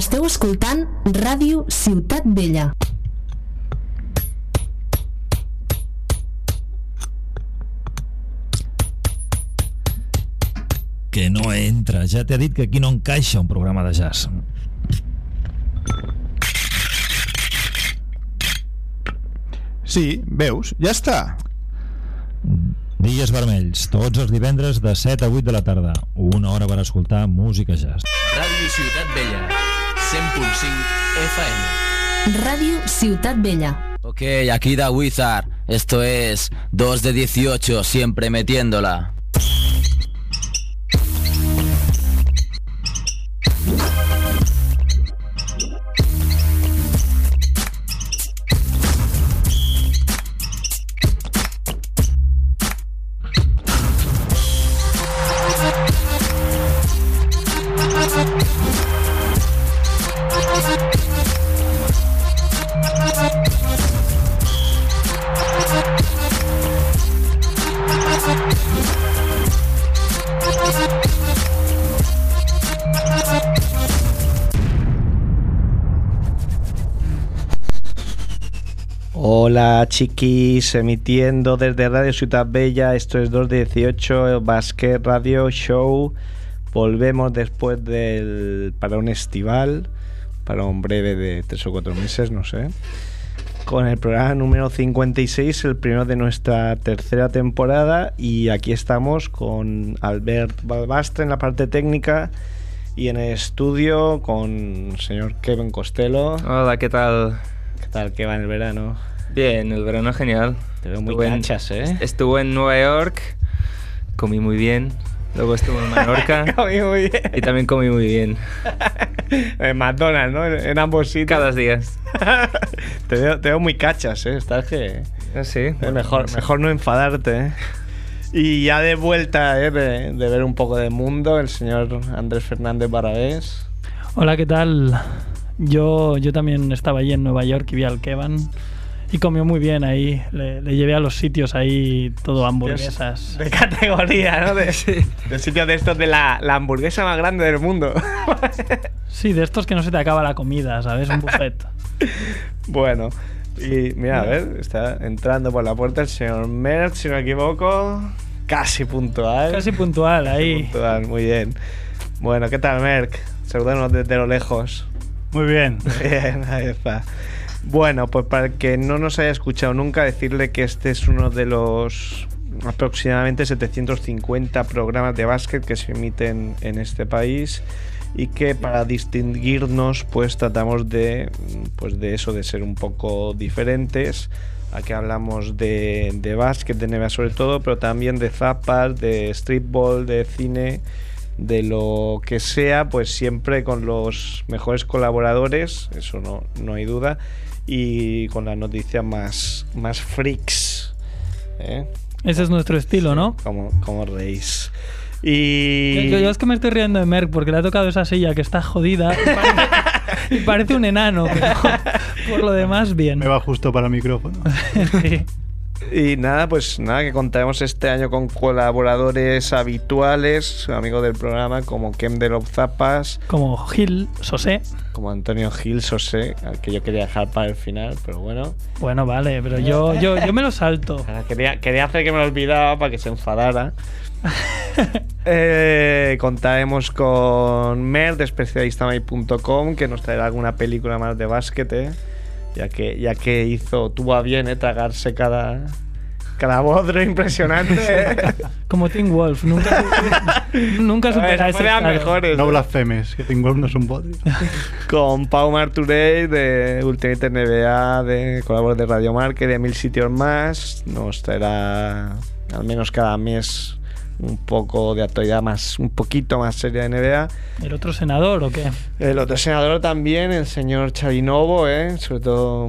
Esteu escoltant Ràdio Ciutat Vella. Que no entra. Ja t'he dit que aquí no encaixa un programa de jazz. Sí, veus? Ja està. Dies vermells, tots els divendres de 7 a 8 de la tarda. Una hora per escoltar música jazz. Ràdio Ciutat Vella, 100.5 FM. Ràdio Ciutat Vella. Ok, aquí da Wizard. Esto es 2 de 18, siempre metiéndola. Hola chiquis, emitiendo desde Radio Ciudad Bella, esto es 2 de 18, Basket Radio Show. Volvemos después del para un estival, para un breve de 3 o 4 meses, no sé. Con el programa número 56, el primero de nuestra tercera temporada. Y aquí estamos con Albert Balbastre en la parte técnica y en el estudio con el señor Kevin Costello. Hola, ¿qué tal? ¿Qué tal? ¿Qué va en el verano? Bien, el verano genial. Te veo muy Estuve en- cachas, ¿eh? Estuve en Nueva York, comí muy bien. Luego estuve en Mallorca Comí muy bien. y también comí muy bien. En McDonald's, ¿no? En ambos sitios. Cada días. te, veo, te veo muy cachas, ¿eh? Estás que... Ah, Sí. eh, mejor, mejor no enfadarte, ¿eh? Y ya de vuelta, ¿eh? De, de ver un poco de mundo, el señor Andrés Fernández Barabés. Hola, ¿qué tal? Yo, yo también estaba allí en Nueva York y vi al Kevan y comió muy bien ahí. Le, le llevé a los sitios ahí todo hamburguesas. De categoría, ¿no? De, de sitios de estos de la, la hamburguesa más grande del mundo. Sí, de estos que no se te acaba la comida, ¿sabes? Un buffet. bueno, y mira, a ver, está entrando por la puerta el señor Merck, si no me equivoco. Casi puntual. Casi puntual ahí. Puntual, muy bien. Bueno, ¿qué tal, Merck? Saludanos desde lo lejos. Muy bien. Bien, ahí está. Bueno, pues para el que no nos haya escuchado nunca, decirle que este es uno de los aproximadamente 750 programas de básquet que se emiten en este país y que para distinguirnos pues tratamos de pues de eso de ser un poco diferentes. Aquí hablamos de, de básquet de NBA sobre todo pero también de zapas de streetball de cine de lo que sea, pues siempre con los mejores colaboradores, eso no, no hay duda, y con las noticias más, más freaks. ¿eh? Ese es nuestro estilo, ¿no? Como, como reís. Y. Yo, yo es que me estoy riendo de Merck porque le ha tocado esa silla que está jodida y parece, y parece un enano, pero por lo demás, bien. Me va justo para el micrófono. Sí. Y nada, pues nada, que contaremos este año con colaboradores habituales, amigos del programa, como Kem de los Zapas, Como Gil, Sosé. como Antonio Gil Sosé, al que yo quería dejar para el final, pero bueno. Bueno, vale, pero yo, yo, yo me lo salto. Quería, quería hacer que me lo olvidaba para que se enfadara. Eh, contaremos con Mer de especialistamay.com que nos traerá alguna película más de básquet, eh, ya que ya que hizo tuvo a bien eh, tragarse cada cada bodrio impresionante. eh. Como Tim Wolf, nunca, nunca ver, supera ese estado. mejores. No eh. blasfemes, que tengo no es un bodrio. Con Pau Marturey de Ultimate NBA, de colaborador de Radio Market, de mil sitios más. Nos traerá al menos cada mes un poco de actualidad más, un poquito más seria de NBA. ¿El otro senador o qué? El otro senador también, el señor Chavinovo, ¿eh? sobre todo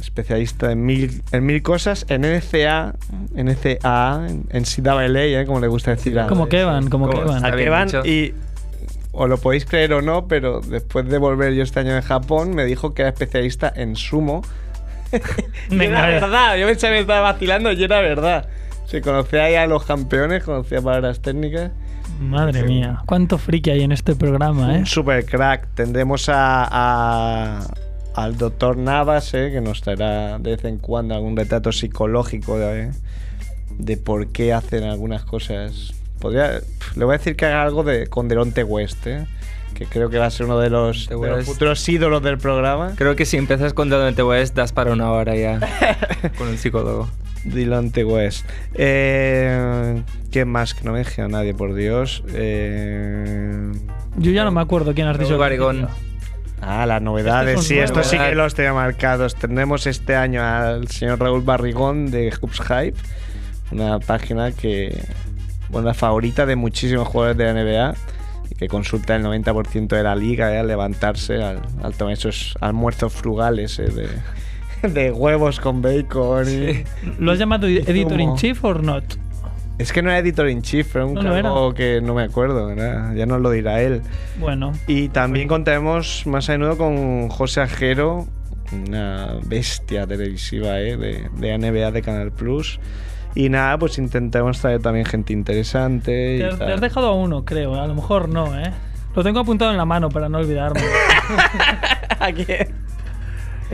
especialista en mil, en mil cosas, en NCA, NCA, en, CWA, ¿eh? como le gusta decir a, Como Kevan, como Como- Kevan. a Está bien Kevan, dicho. y os lo podéis creer o no, pero después de volver yo este año de Japón, me dijo que era especialista en sumo. y Venga, era a ver. verdad, yo pensaba que me estaba vacilando y era verdad. Se conocía ahí a los campeones, conocía palabras técnicas. Madre mía, cuánto friki hay en este programa, ¿eh? Un super crack. Tendremos a, a- al doctor Navas, ¿eh? que nos traerá de vez en cuando algún retrato psicológico de, de por qué hacen algunas cosas. Podría, le voy a decir que haga algo de, con Deronte West, ¿eh? que creo que va a ser uno de los, Delonte de los futuros ídolos del programa. Creo que si empiezas con Delonte West, das para una hora ya con el psicólogo. Delonte West. Eh, ¿Quién más? Que no me deje a nadie, por Dios. Eh, Yo ya no me acuerdo quién has dicho. decía. Ah, las novedades, Estos son sí, esto sí que nuevos. los tenía marcados. Tendremos este año al señor Raúl Barrigón de Hoops Hype, una página que, bueno, la favorita de muchísimos jugadores de la NBA y que consulta el 90% de la liga eh, al levantarse, al, al tomar esos almuerzos frugales eh, de, de huevos con bacon. y- ¿Lo has llamado editor in chief or not? Es que no era editor in chief, era un No cargo que no me acuerdo, era- ya nos lo dirá él. Bueno, Y también contaremos más a menudo con José Ajero, una bestia televisiva ¿eh? de, de NBA de Canal Plus. Y nada, pues intentamos traer también gente interesante. y te has, te has dejado a uno, creo. A lo mejor no, ¿eh? Lo tengo apuntado en la mano para no olvidarme.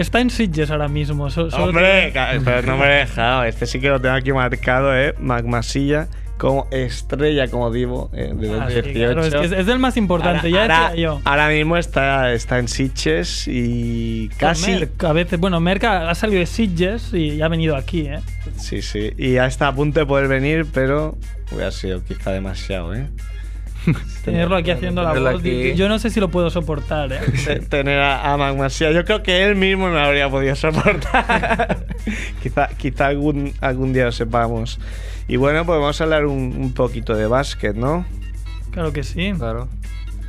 Está en Sitges ahora mismo. so- solo Hombre, pero no me he dejado. Este sí que lo tengo aquí marcado, ¿eh? Magmasilla como estrella, como digo, eh, de Ah, sí, 2018. claro, es, que es, es el más importante, Ahora- ya ahora, yo. ahora mismo está, está en Sitges y casi. Merck, a veces, bueno, Merck ha ha salido de Sitges y ha venido aquí, ¿eh? Sí, sí. Y ya está a punto de poder venir, pero hubiera sido quizá demasiado, ¿eh? Tenerlo aquí haciendo la voz. aquí. Yo no sé si lo puedo soportar, ¿eh? Te- Tener a, a Magmasia. Yo creo que él mismo no lo habría podido soportar. quizá quizá algún, algún día lo sepamos. Y bueno, pues vamos a hablar un, un poquito de básquet, ¿no? Claro que sí. Claro.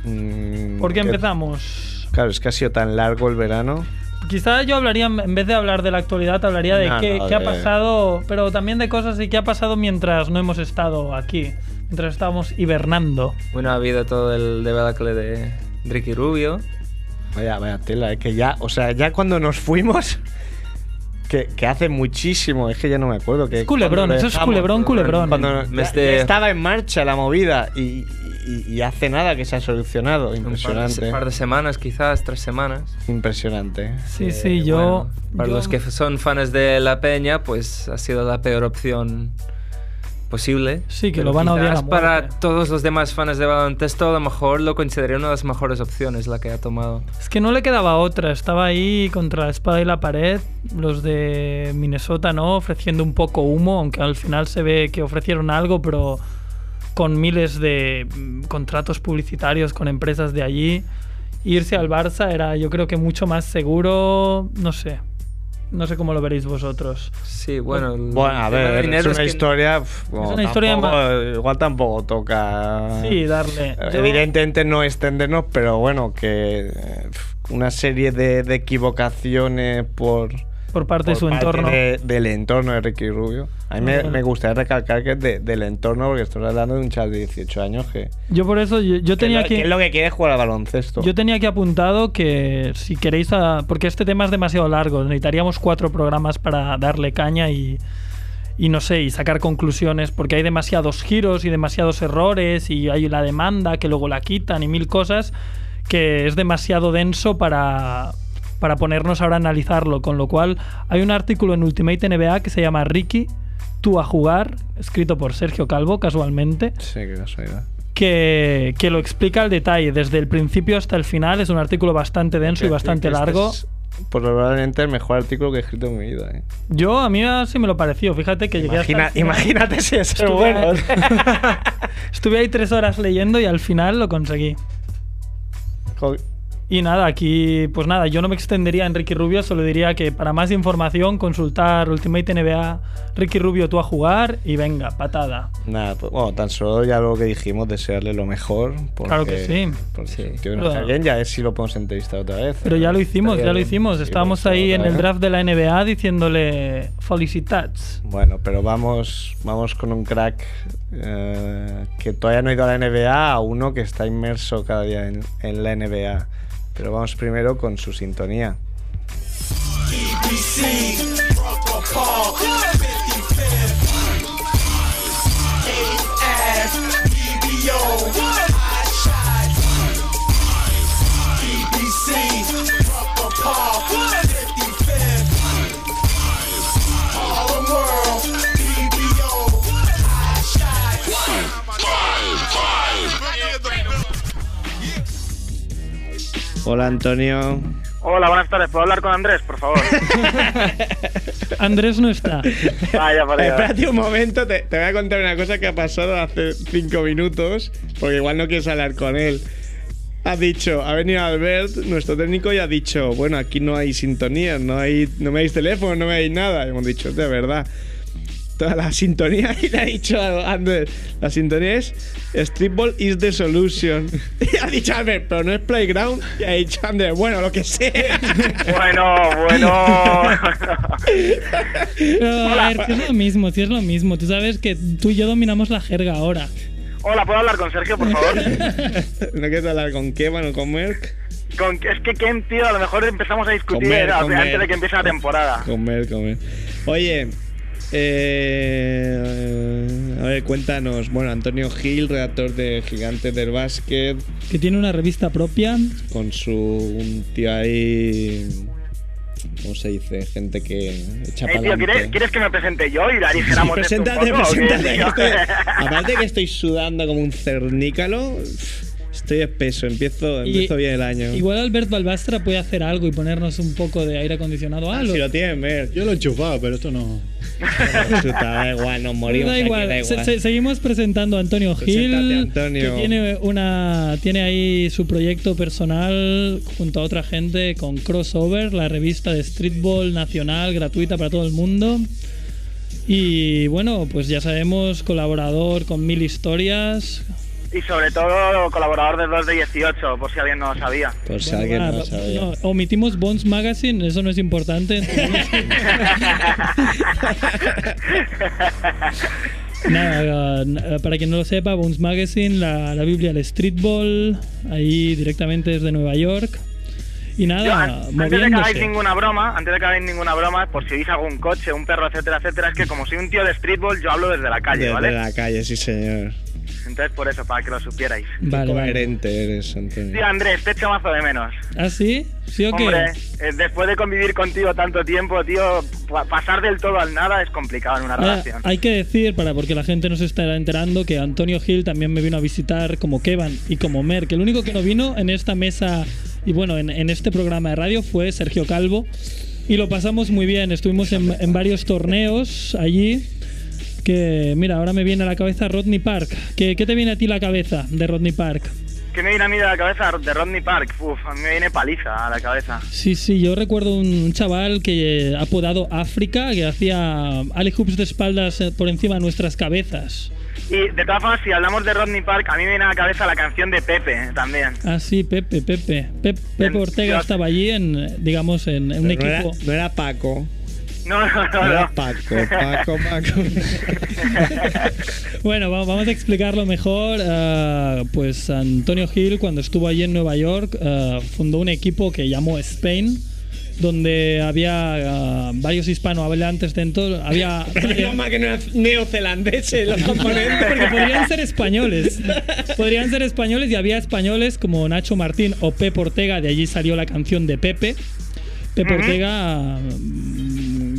Mm, ¿Por qué empezamos? Claro, es que ha sido tan largo el verano. Quizá yo hablaría, en vez de hablar de la actualidad, hablaría de No, qué, no, qué ha de- pasado, pero también de cosas y qué ha pasado mientras no hemos estado aquí, mientras estábamos hibernando. Bueno, ha habido todo el debacle de Ricky Rubio. Vaya, vaya tela, es que ya, o sea, ya cuando nos fuimos, que, que hace muchísimo, es que ya no me acuerdo. Que Es culebrón, eso es culebrón, culebrón. Cuando ya- de- ya estaba en marcha la movida y, y- y hace nada que se ha solucionado. Un par de, Impresionante. par de semanas, quizás, tres semanas. Impresionante. Sí, Eh, sí, yo... bueno, para yo- los que son fans de La Peña, pues ha sido la peor opción posible. Sí, que lo van a odiar a para todos los demás fans de baloncesto, a lo mejor lo consideraría una de las mejores opciones la que ha tomado. Es que no le quedaba otra, estaba ahí contra la espada y la pared, los de Minnesota, ¿no? Ofreciendo un poco humo, aunque al final se ve que ofrecieron algo, pero con miles de mm, contratos publicitarios con empresas de allí. Irse al Barça era yo creo que mucho más seguro, no sé. No sé cómo lo veréis vosotros. Sí, bueno. Bueno, a ver, es una que- historia. pf, bueno, una historia tampoco- Igual tampoco toca. Sí, darle. Eh, Yo- Evidentemente no extendernos, pero bueno, que eh, pf, una serie de, de equivocaciones por, por parte de su parte entorno. de- del entorno de Ricky Rubio. A mí me, gustaría recalcar que es de- del entorno, porque estoy hablando de un chaval de 18 años que, Yo por eso, yo, yo que tenía lo- que... que es lo que quiere jugar al baloncesto. Yo tenía aquí apuntado que si queréis, a- porque este tema es demasiado largo, necesitaríamos cuatro programas para darle caña y, y no sé, y sacar conclusiones, porque hay demasiados giros y demasiados errores y hay la demanda que luego la quitan y mil cosas que es demasiado denso para, para ponernos ahora a analizarlo, con lo cual hay un artículo en Ultimate NBA que se llama Ricky, tú a jugar, escrito por Sergio Calvo casualmente Sí, qué casualidad. que, que lo explica al detalle, desde el principio hasta el final. Es un artículo bastante denso y bastante este largo. es probablemente el mejor artículo que he escrito en mi vida. ¿eh? Yo, a mí así me lo pareció. Fíjate que llegué hasta Imagina- el final. imagínate si es Estuve- bueno. Estuve ahí tres horas leyendo y al final lo conseguí. Jo- Y nada, aquí, pues nada, yo no me extendería en Ricky Rubio, solo diría que para más información consultar Ultimate NBA Ricky Rubio tú a jugar y venga, patada. Nada, pues, bueno, tan solo ya lo que dijimos, desearle lo mejor. Porque, Claro que sí. Porque Sí. tío que Pero- bien, ya es si lo podemos entrevistar otra vez. Pero ya lo hicimos, Estaría ya lo hicimos. Sí, Estábamos ahí en el draft de la NBA diciéndole felicitats. Bueno, pero vamos, vamos con un crack eh, que todavía no ha ido a la NBA, a uno que está inmerso cada día en, en la NBA. Pero vamos primero con su sintonía. Hola Antonio. Hola, buenas tardes. ¿Puedo hablar con Andrés, por favor? Andrés no está. Vaya, por ahí. Espérate un momento, te, te voy a contar una cosa que ha pasado hace cinco minutos, porque igual no quieres hablar con él. Ha dicho, ha venido Albert, nuestro técnico, y ha dicho, bueno, aquí no hay sintonía, no hay, no me dais teléfono, no me dais nada. Y hemos dicho, de verdad. Toda la sintonía, y le ha dicho a la sintonía es Streetball is the solution. Y ha dicho Albert, pero no es Playground. Y ha dicho Albert, bueno, lo que sea. Bueno, bueno. Pero, a ver, si es lo mismo, si es lo mismo. Tú sabes que tú y yo dominamos la jerga ahora. Hola, ¿puedo hablar con Sergio, por favor? ¿No quieres hablar con Kevin o con Merck? Con, es que Ken, tío, a lo mejor empezamos a discutir Comer, a- comer. antes de que empiece la temporada. Comer, comer. Oye, eh, a ver, cuéntanos. Bueno, Antonio Gil, redactor de Gigantes del Básquet, Que tiene una revista propia. con su un tío ahí. ¿Cómo se dice? Gente que echa Eh, tío. ¿quieres, quieres que me presente yo y la un Preséntate, poco, o qué, preséntate. estoy- aparte que estoy sudando como un cernícalo, estoy espeso. Empiezo, Y- empiezo bien el año. Igual Albert Balbastra puede hacer algo y ponernos un poco de aire acondicionado. Ah, si lo tienen, Merck. Yo lo he enchufado, pero esto no. da igual, nos morimos. da aquí, igual. da Se- igual. se- seguimos presentando a Antonio Gil, Antonio. que tiene una tiene ahí su proyecto personal junto a otra gente con Crossover, la revista de streetball nacional gratuita para todo el mundo. Y bueno, pues ya sabemos, colaborador con mil historias. Y sobre todo colaborador de 2 de 18, por si alguien no lo sabía. Por si Bueno, alguien no va- sabía. no, omitimos Bones Magazine, eso no es importante. Nada, eh, para quien no lo sepa, Bones Magazine, la, la Biblia del streetball, ahí directamente desde Nueva York. Y Yo, nada, an- antes de que hagáis ninguna broma, antes de que hagáis ninguna broma, por si veis algún coche, un perro, etcétera, etcétera, es que como soy un tío de streetball, yo hablo desde la calle, Desde ¿vale? la calle, sí, señor. Entonces por eso, para que lo supierais. Vale, Qué vale. coherente eres, Antonio. Tío, Andrés, te echo mazo de menos. ¿Ah, sí? ¿Sí o qué? Hombre, eh, después de convivir contigo tanto tiempo, tío, pa- pasar del todo al nada es complicado en una Ahora, relación. hay que decir, para porque la gente no se estará enterando, que Antonio Gil también me vino a visitar como Kevan y como Mer, que el único que no vino en esta mesa y bueno, en, en este programa de radio fue Sergio Calvo. Y lo pasamos muy bien, estuvimos en, en varios torneos allí. Que mira, ahora me viene a la cabeza Rodney Park. ¿Qué, qué te viene a ti la cabeza de Rodney Park? ¿Qué me viene a mí de la cabeza de Rodney Park? Uf, a mí me viene paliza a la cabeza. Sí, sí, yo recuerdo un chaval que apodado África, que hacía alley hoops de espaldas eh, por encima de nuestras cabezas. Y de todas formas, si hablamos de Rodney Park, a mí me viene a la cabeza la canción de Pepe eh, también. Ah, sí, Pepe, Pepe. Pep- Pepe En- Ortega estaba allí en, digamos, en, en un era, equipo. no era Paco. No, no, No no. era no. Paco, Paco, Paco. Bueno, va- vamos a explicarlo mejor. Ah, pues Antonio Gil, cuando estuvo allí en Nueva York, ah, fundó un equipo que llamó Spain, donde había ah, varios hispanohablantes dentro. Había mal que no eran neozelandeses los componentes. Porque podrían ser españoles. Podrían ser españoles y había españoles como Nacho Martín o Pepe Ortega. De allí salió la canción de Pepe. Pepe Ujú. Ortega,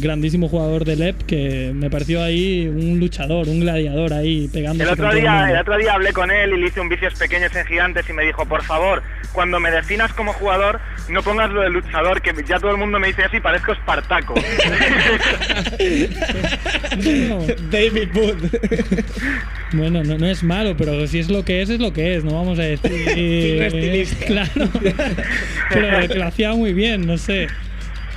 grandísimo jugador del EP, que me pareció ahí un luchador, un gladiador ahí pegándose El otro, el día, el otro día hablé con él y le hice un vicios pequeños en gigantes y me dijo, por favor, cuando me definas como jugador, no pongas lo de luchador, que ya todo el mundo me dice así, parezco Espartaco. David Booth. Bueno, no, no es malo, pero si es lo que es, es lo que es, no vamos a decir. Estilista. Claro. pero que lo hacía muy bien, no sé.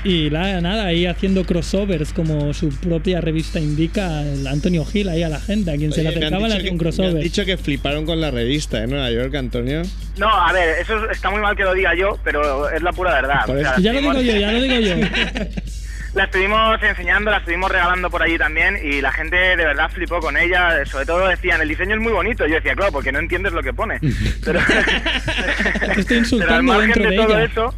Y la- nada, ahí haciendo crossovers, como su propia revista indica, el Antonio Gil ahí a la gente, a quien se le me acercaba le dicho hacía un que- me crossover. han dicho que fliparon con la revista en Nueva York, Antonio. no, a ver, eso está muy mal que lo diga yo, pero es la pura verdad. O sea, Ya lo digo yo, ya lo digo yo. La estuvimos enseñando, la estuvimos regalando por allí también y la gente de verdad flipó con ella. Sobre todo decían, el diseño es muy bonito. Yo decía, claro, porque no entiendes lo que pone. Pero, Te estoy pero al insultando margen dentro de de todo ella. eso,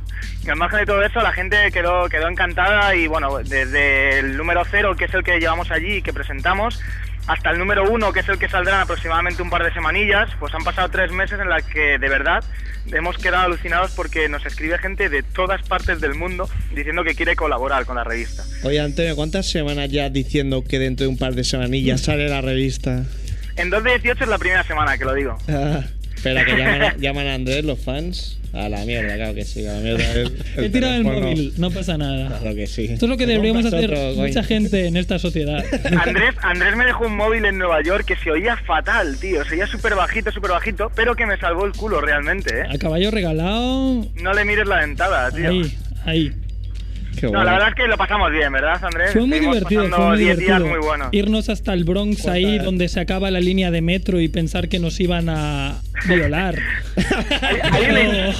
al margen de todo eso, la gente quedó, quedó encantada y bueno, desde el número cero, que es el que llevamos allí y que presentamos, hasta el número uno, que es el que saldrá en aproximadamente un par de semanillas, pues han pasado tres meses en las que de verdad hemos quedado alucinados porque nos escribe gente de todas partes del mundo diciendo que quiere colaborar con la revista. Oye, Antonio, ¿cuántas semanas ya diciendo que dentro de un par de semanillas sale la revista? En 2 de 18 es la primera semana que lo digo. Ah, espera, que llaman, llaman a Andrés los fans. A la mierda, claro que sí, a la mierda. El, He tirado el móvil, no pasa nada. Claro que sí. Esto es lo que Te deberíamos hacer otro, mucha gente en esta sociedad. Andrés, Andrés me dejó un móvil en Nueva York que se oía fatal, tío. Se oía súper bajito, súper bajito, pero que me salvó el culo realmente, ¿eh? A caballo regalado. No le mires la dentada, tío. Ahí, ahí. Qué No, la verdad es que lo pasamos bien, ¿verdad, Andrés? Fue muy Estuvimos divertido, fue muy 10 días divertido. muy buenos. Irnos hasta el Bronx ahí donde se acaba la línea de metro y pensar que nos iban a violar. Hay una,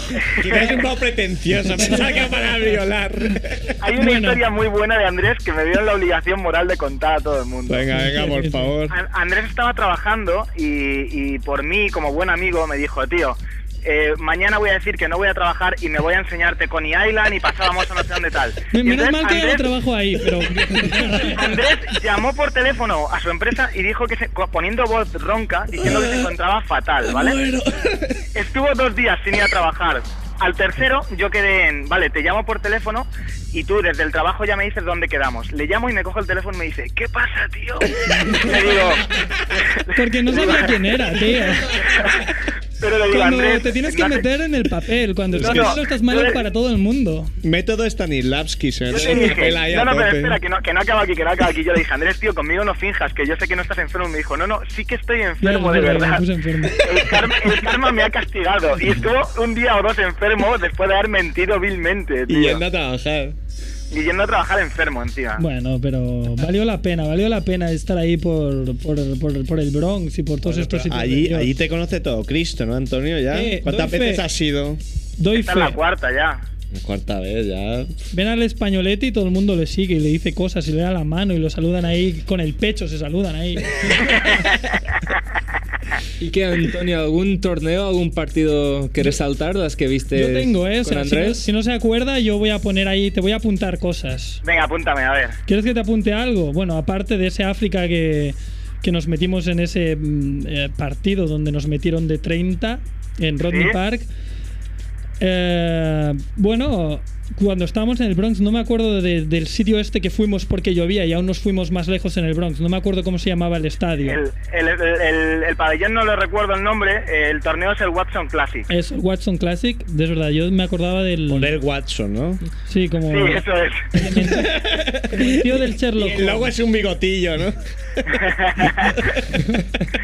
Quizás es un poco pretencioso pensar que van a violar. hay una Bueno. historia muy buena de Andrés que me dio la obligación moral de contar a todo el mundo. Venga, venga, por favor. An- Andrés estaba trabajando y, y por mí, como buen amigo, me dijo, tío, eh, mañana voy a decir que no voy a trabajar y me voy a enseñarte Coney Island y pasábamos a no sé dónde tal. Y Menos entonces mal que no Andrés- trabajo ahí, pero. Andrés llamó por teléfono a su empresa y dijo que se, poniendo voz ronca, diciendo que se encontraba fatal, ¿vale? Estuvo dos días sin ir a trabajar. Al tercero yo quedé en, vale, te llamo por teléfono y tú desde el trabajo ya me dices dónde quedamos. Le llamo y me cojo el teléfono y me dice, ¿qué pasa, tío? Le digo... Porque no sabía quién era, tío. Pero le digo, Cuando Andrés... te tienes que meter en el papel, cuando No, estás no, estás le- para todo el mundo. Método Stanislavski, se no, no, pero espera, que no, que no acaba aquí, que no acaba aquí. Yo le dije, Andrés, tío, conmigo no finjas, que yo sé que no estás enfermo. Y me dijo, no, no, sí que estoy enfermo, de verdad, me verdad. puse enfermo. El karma, el karma me ha castigado. Y estuvo un día o dos enfermo después de haber mentido vilmente, tío. Y yendo a trabajar. Y yendo a trabajar enfermo encima. Bueno, pero valió la pena, valió la pena estar ahí por, por, por, por el Bronx y por todos estos sitios. Allí, allí te conoce todo Cristo, ¿no, Antonio? ¿Ya? Eh, ¿Cuántas fe. veces has sido? Doy Esta es la cuarta ya. Cuarta vez, ya. Ven al españolete y todo el mundo le sigue y le dice cosas y le da la mano y lo saludan ahí con el pecho, se saludan ahí. ¿Y qué, Antonio? ¿Algún torneo, algún partido que resaltar las que viste Yo tengo, ¿eh? O con sea, si, no, Andrés? si no se acuerda, yo voy a poner ahí, te voy a apuntar cosas. Venga, apúntame, a ver. ¿Quieres que te apunte algo? Bueno, aparte de ese África que, que nos metimos en ese mm, eh, partido donde nos metieron de 30 en Rodney ¿Sí? Park. eh, bueno, cuando estábamos en el Bronx, no me acuerdo de- del sitio este que fuimos porque llovía y aún nos fuimos más lejos en el Bronx. No me acuerdo cómo se llamaba el estadio. El, el, el, el- el pabellón no le recuerdo el nombre. El torneo es el Watson Classic. Es el Watson Classic. De verdad, yo me acordaba del. Poner Watson, ¿no? Sí, como. Sí, eso es. como el tío del Sherlock. Y el logo es un bigotillo, ¿no?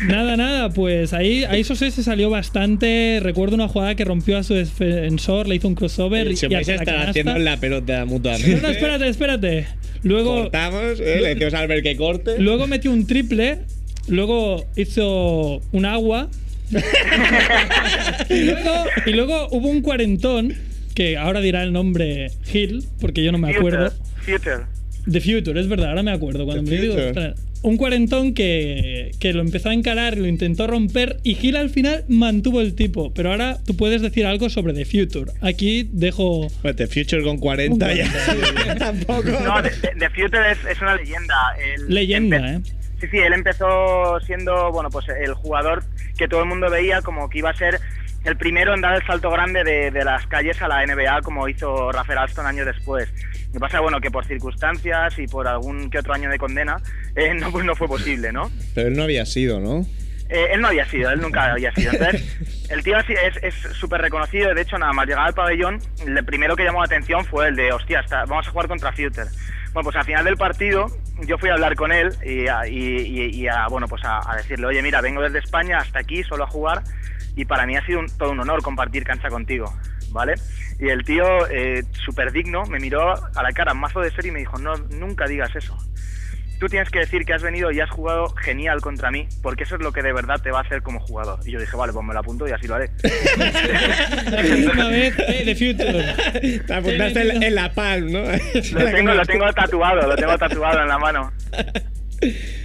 Nada, nada, pues ahí, ahí Sosé se salió bastante. Recuerdo una jugada que rompió a su defensor, le hizo un crossover y, Se y a la pelota mutuamente. No, no, espérate, espérate. Luego, Cortamos, ¿eh? le decimos a Albert que corte. luego metió un triple, luego hizo un agua. y, luego, y luego hubo un cuarentón, que ahora dirá el nombre Hill, porque yo no me acuerdo. Future. Future. The Future, es verdad, ahora me acuerdo. Cuando The me digo, espera, un cuarentón que, que lo empezó a encarar y lo intentó romper y Gil al final mantuvo el tipo. Pero ahora tú puedes decir algo sobre The Future. Aquí dejo... Pues The Future con 40 Un ya. Tampoco. No, The, Future es, es una leyenda. Él Leyenda, ¿eh? Sí, sí, él empezó siendo, bueno, pues el jugador que todo el mundo veía como que iba a ser el primero en dar el salto grande de, de las calles a la NBA como hizo Rafael Alston años después. Lo que pasa, bueno, que por circunstancias y por algún que otro año de condena, eh, no, pues no fue posible, ¿no? Pero él no había sido, ¿no? Eh, él no había sido, él nunca había sido. Entonces, el tío es súper reconocido. De hecho, nada más llegar al pabellón, el primero que llamó la atención fue el de, hostia, está- vamos a jugar contra Future. Bueno, pues al final del partido, yo fui a hablar con él y a, y- y- y a, bueno, pues a, a decirle, oye, mira, vengo desde España hasta aquí solo a jugar y para mí ha sido un- todo un honor compartir cancha contigo, ¿vale? Y el tío, eh, súper digno, me miró a la cara, mazo de serio y me dijo, no, nunca digas eso tú tienes que decir que has venido y has jugado genial contra mí, porque eso es lo que de verdad te va a hacer como jugador. Y yo dije, vale, pues me lo apunto y así lo haré. La próxima vez, eh, The Future. Te apuntaste en, en la palm, ¿no? Lo tengo, lo tengo tatuado, lo tengo tatuado en la mano.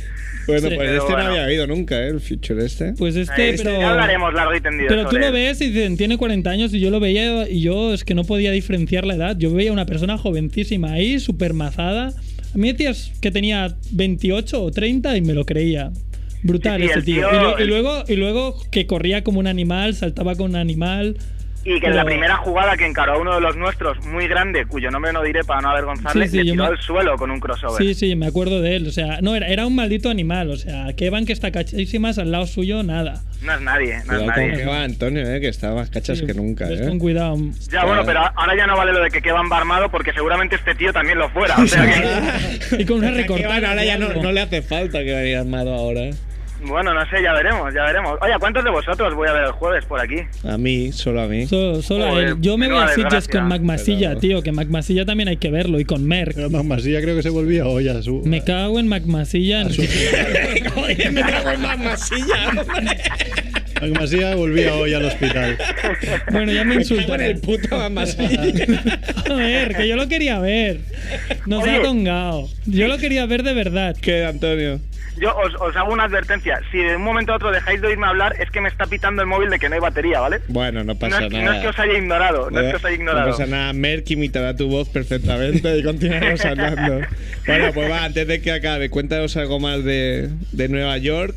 Bueno, Sí. pues Pero este bueno. no había oído nunca, ¿eh? El Future este. Pues este, Este pero. ya hablaremos largo y tendido Pero tú lo él. ves y dicen, tiene 40 años y yo lo veía y yo es que no podía diferenciar la edad. Yo veía una persona jovencísima ahí, súper mazada. A mí decías que tenía 28 o 30 y me lo creía. Brutal Sí, sí, ese tío. tío- Y, lo- y luego, y luego que corría como un animal, saltaba con un animal. Y que en la primera jugada que encaró a uno de los nuestros, muy grande, cuyo nombre no diré para no avergonzarle, Sí, sí, le tiró me- al suelo con un crossover. Sí, sí, me acuerdo de él. O sea, no, era, era un maldito animal. O sea, Kevan que está cachísimas al lado suyo, nada. No es nadie, no es Cuidado con nadie. que va Antonio, ¿eh? Que está más cachas Sí, que nunca, ¿eh? Con cuidado. Ya, bueno, pero ahora ya no vale lo de que Kevan va armado porque seguramente este tío también lo fuera. O sea que, Y con una recortada. ahora ya no, no le hace falta que vaya armado ahora. Bueno, no sé, ya veremos, ya veremos. Oye, ¿a ¿cuántos de vosotros voy a ver el jueves por aquí? A mí, solo a mí. So- solo a él. Yo me voy a Sitges con Mac Masilla, Pero- tío. Que Mac Masilla también hay que verlo. Y con Merck. Pero Masilla creo que se volvía hoy a su. Me cago en Mac Masilla. Joder, me cago en más masilla. Masilla volvía hoy al hospital. Bueno, ya me en insultan. el puto más masilla. Joder, que yo lo quería ver. Nos ha Oye. tongado. Yo lo quería ver de verdad. ¿Qué, Antonio? Yo os, os hago una advertencia. Si de un momento a otro dejáis de oírme hablar, es que me está pitando el móvil de que no hay batería, ¿vale? Bueno, no No pasa es, no nada. es que os haya ignorado, no es que os haya ignorado. No pasa nada, Merck imitará tu voz perfectamente y continuaremos hablando. Bueno, pues va, antes de que acabe, cuéntanos algo más de, de Nueva York.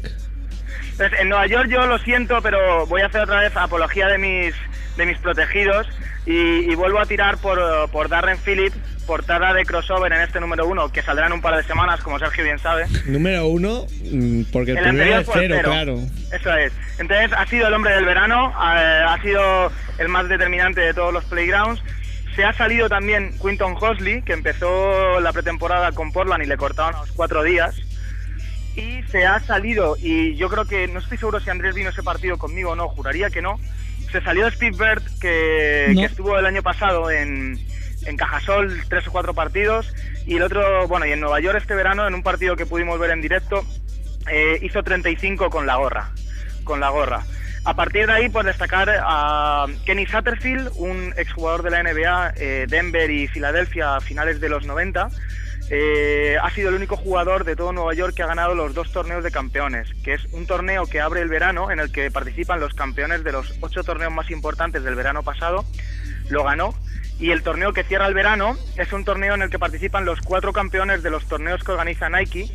Entonces, en Nueva York yo lo siento, pero voy a hacer otra vez apología de mis, de mis protegidos y, y vuelvo a tirar por, eh, por Darren Phillips, portada de crossover en este número uno, que saldrá en un par de semanas, como Sergio bien sabe. Número uno, mm, porque el, El primero es cero, cero. claro. Eso es. Entonces ha sido el hombre del verano, eh, ha sido el más determinante de todos los playgrounds. Se ha salido también Quinton Hosley, que empezó la pretemporada con Portland y le cortaron los cuatro días. Y se ha salido, y yo creo que, no estoy seguro si Andrés vino ese partido conmigo o no, juraría que no. Se salió Steve Bird, que, No. que estuvo el año pasado en, en Cajasol tres o cuatro partidos. Y el otro, bueno, y en Nueva York este verano, en un partido que pudimos ver en directo, eh, hizo 35 con la gorra. Con la gorra. A partir de ahí, pues destacar a Kenny Satterfield, un exjugador de la NBA, eh, Denver y Filadelfia a finales de los 90. Eh, ha sido el único jugador de todo Nueva York que ha ganado los dos torneos de campeones, que es un torneo que abre el verano en el que participan los campeones de los ocho torneos más importantes del verano pasado. Lo ganó. Y el torneo que cierra el verano es un torneo en el que participan los cuatro campeones de los torneos que organiza Nike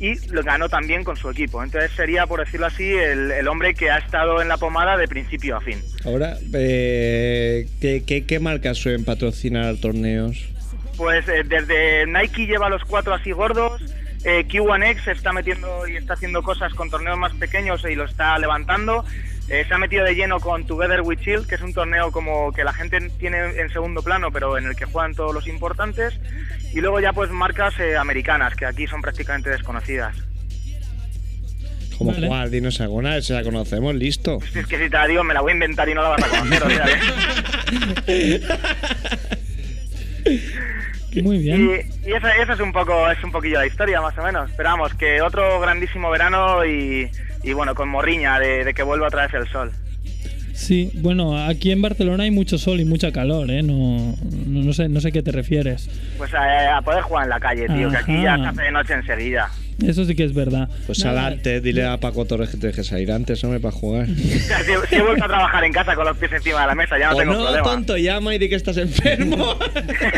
y lo ganó también con su equipo. Entonces sería, por decirlo así, el, el hombre que ha estado en la pomada de principio a fin. Ahora, eh, ¿qué, qué, qué marcas suelen patrocinar torneos? Pues eh, desde Nike lleva los cuatro así gordos, eh, Q1X se está metiendo y está haciendo cosas con torneos más pequeños y lo está levantando. Eh, se ha metido de lleno con Together We Chill, que es un torneo como que la gente tiene en segundo plano, pero en el que juegan todos los importantes. Y luego ya pues marcas eh, americanas, que aquí son prácticamente desconocidas. Como Vale. cuál, dinos alguna, si la conocemos, listo. Es que si te la digo me la voy a inventar y no la vas a conocer, o sea que- Muy bien. Y, y esa, esa es un poco es un poquillo la historia más o menos. Esperamos que otro grandísimo verano y, y bueno, con morriña de, de que vuelva otra vez el sol. Sí, bueno, aquí en Barcelona hay mucho sol y mucha calor, ¿eh? No, no, no sé, no sé a qué te refieres. Pues a, a poder jugar en la calle, tío, que aquí ya se hace de noche enseguida. Eso sí que es verdad. Pues Nada, adelante, dile a Paco Torres que te dejes salir antes, hombre, para jugar. Si, si he vuelto a trabajar en casa con los pies encima de la mesa, ya no o tengo no, problema. tonto, llama y di que estás enfermo.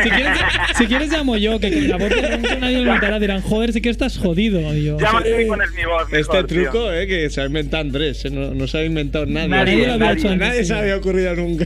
Si quieres, si quieres llamo yo, que con la voz de nadie lo notará. Dirán, joder, sí que estás jodido. Yo, Llámame y pones mi voz este mejor, tío. truco, eh, que se ha inventado Andrés, eh, no, no se ha inventado nadie. Nadie, Nadie lo había nadie, hecho antes, Nadie sí. se había ocurrido nunca.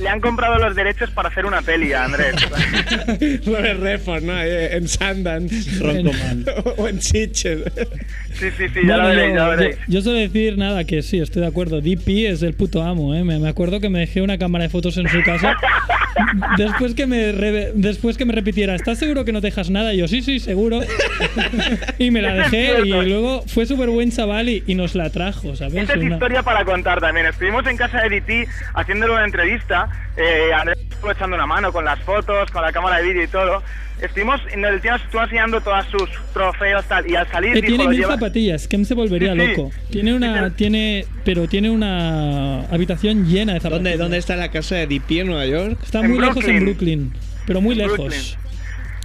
Le han comprado los derechos para hacer una peli a Andrés. Robert Redford, ¿no? Eh, En Sundance. Roncoman. o en Sitges. Sí, sí, sí, ya Bueno, lo veréis, ya lo yo, veréis. yo- yo suelo decir nada, que sí, estoy de acuerdo. DP es el puto amo, ¿eh? Me, me acuerdo que me dejé una cámara de fotos en su casa. después, que me re- después que me repitiera, ¿estás seguro que no te dejas nada? Y yo, sí, sí, seguro. y me la dejé y luego fue súper buen chaval y, y nos la trajo, ¿sabes? Esta es Una- historia para contar también. Estuvimos en casa de DT haciéndole una entrevista. Eh, Andrés estuvo echando una mano con las fotos, con la cámara de vídeo y todo. Estuvimos, en el tío estuvo enseñando todos sus trofeos tal, y al salir Eh, dijo, lo lleva- zapatillas, que se volvería Sí, sí. loco. Tiene una, tiene, pero tiene una habitación llena de zapatillas. ¿Dónde, ¿Dónde está la casa de DP en Nueva York? Está En muy lejos en Brooklyn. Brooklyn, pero muy lejos. Brooklyn.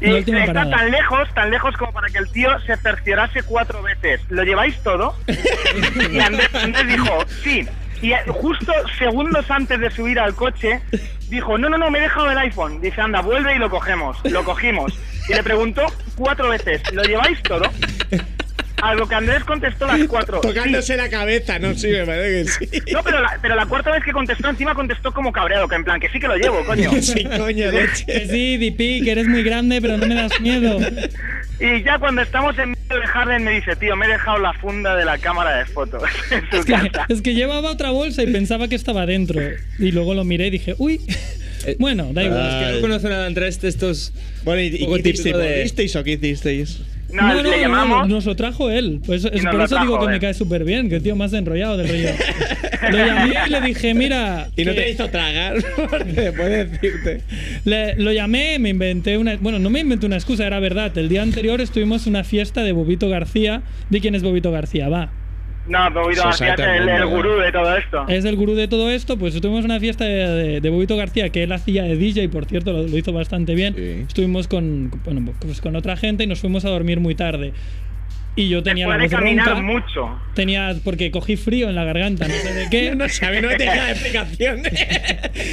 Y está parada. tan lejos, tan lejos como para que el tío se cerciorase cuatro veces. ¿Lo lleváis todo? Y Andrés, Andrés dijo, sí. Y justo segundos antes de subir al coche, dijo, no, no, no, me he dejado el iPhone. Dice, anda, vuelve y lo cogemos. Lo cogimos. Y le preguntó cuatro veces, ¿lo lleváis todo? A lo que Andrés contestó las cuatro. Tocándose la cabeza, no, sí, me parece que sí. No, pero la, pero la cuarta vez que contestó, encima contestó como cabreado, que en plan, que sí que lo llevo, coño. Sí, coño, leche. Que sí, DP, que eres muy grande, pero no me das miedo. Y ya cuando estamos en medio de Harden me dice, tío, me he dejado la funda de la cámara de fotos en su Es que, casa. es que llevaba otra bolsa y pensaba que estaba dentro. Y luego lo miré y dije, uy. Bueno, da igual. Es que no conocen a Andrés estos. Bueno, ¿y, y Poco qué hicisteis? de- ¿Volvisteis o qué hicisteis? No, le llamamos. nos lo trajo él. Pues es, por eso digo que me cae súper bien, que el tío más enrollado del rollo. lo llamé y le dije, mira. Y no te hizo tragar, puede decirte. Le- lo llamé, me inventé una. Bueno, no me inventé una excusa, era verdad. El día anterior estuvimos en una fiesta de Bobito García. ¿De quién es Bobito García? Va. No, Se García es el el, gurú de todo esto. Es el gurú de todo esto. Pues estuvimos en una fiesta de, de, de Bobito García que él hacía de DJ, por cierto, lo, lo hizo bastante bien. Sí. Estuvimos con, bueno, pues con otra gente y nos fuimos a dormir muy tarde. Y yo tenía la voz caminar ronca. mucho. Tenía, porque cogí frío en la garganta, no sé de qué. No sé, a mí no me de explicación.